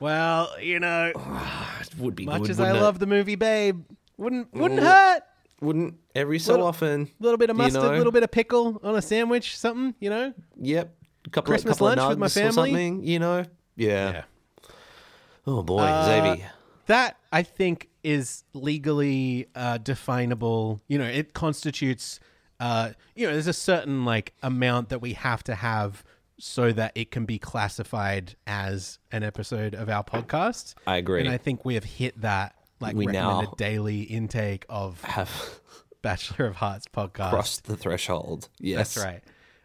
"Well, you know, ah, It would be much good, as I it? love the movie Babe, wouldn't wouldn't hurt." Wouldn't every so Little- often? A little bit of mustard, a know? little bit of pickle on a sandwich, something, you know? Yep. Couple Christmas of, couple lunch of with my nugs or family? something, you know? Yeah. Oh boy, Uh, Xavier. That I think is legally uh, definable. You know, it constitutes. Uh, you know, there's a certain like amount that we have to have so that it can be classified as an episode of our podcast. I agree. and I think we have hit that like We recommended now- daily intake of Have Bachelor of Hearts podcast. crossed the threshold. Yes. That's right.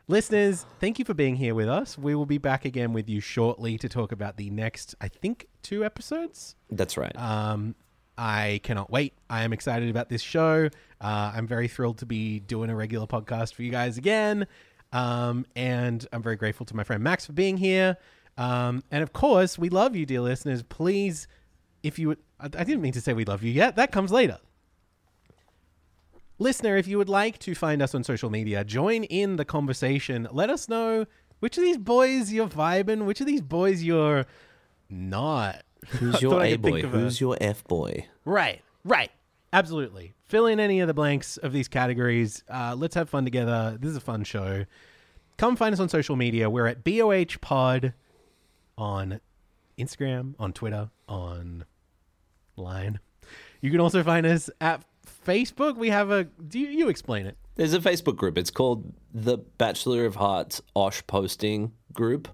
Listeners, thank you for being here with us. We will be back again with you shortly to talk about the next, I think, two episodes. That's right. Um, I cannot wait. I am excited about this show. Uh, I'm very thrilled to be doing a regular podcast for you guys again. Um, and I'm very grateful to my friend Max for being here. Um, and of course, we love you, dear listeners. Please, if you would, I I didn't mean to say we love you yet. That comes later. Listener, if you would like to find us on social media, join in the conversation. Let us know which of these boys you're vibing, which of these boys you're not. Who's your A boy? Who's your F boy? Right, right. Absolutely. Fill in any of the blanks of these categories. Uh, let's have fun together. This is a fun show. Come find us on social media. We're at BOH Pod on Instagram, on Twitter, on line. You can also find us at Facebook. We have a. Do you, you explain it? There's a Facebook group. It's called the Bachelor of Hearts Osh Posting Group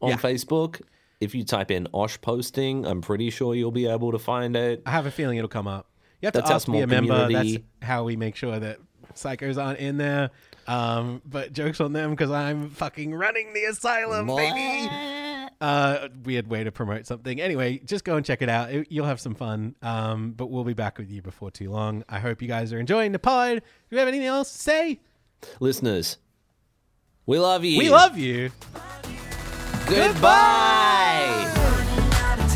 on Yeah. Facebook. If you type in Osh Posting, I'm pretty sure you'll be able to find it. I have a feeling it'll come up. You have That's to ask to be small a member. community. That's how we make sure that psychos aren't in there. Um, but jokes on them because I'm fucking running the asylum, baby. Uh, weird way to promote something. Anyway, just go and check it out. It- you'll have some fun. Um, but we'll be back with you before too long. I hope you guys are enjoying the pod. Do you have anything else to say? Listeners, we love you. We love you. Goodbye. running out of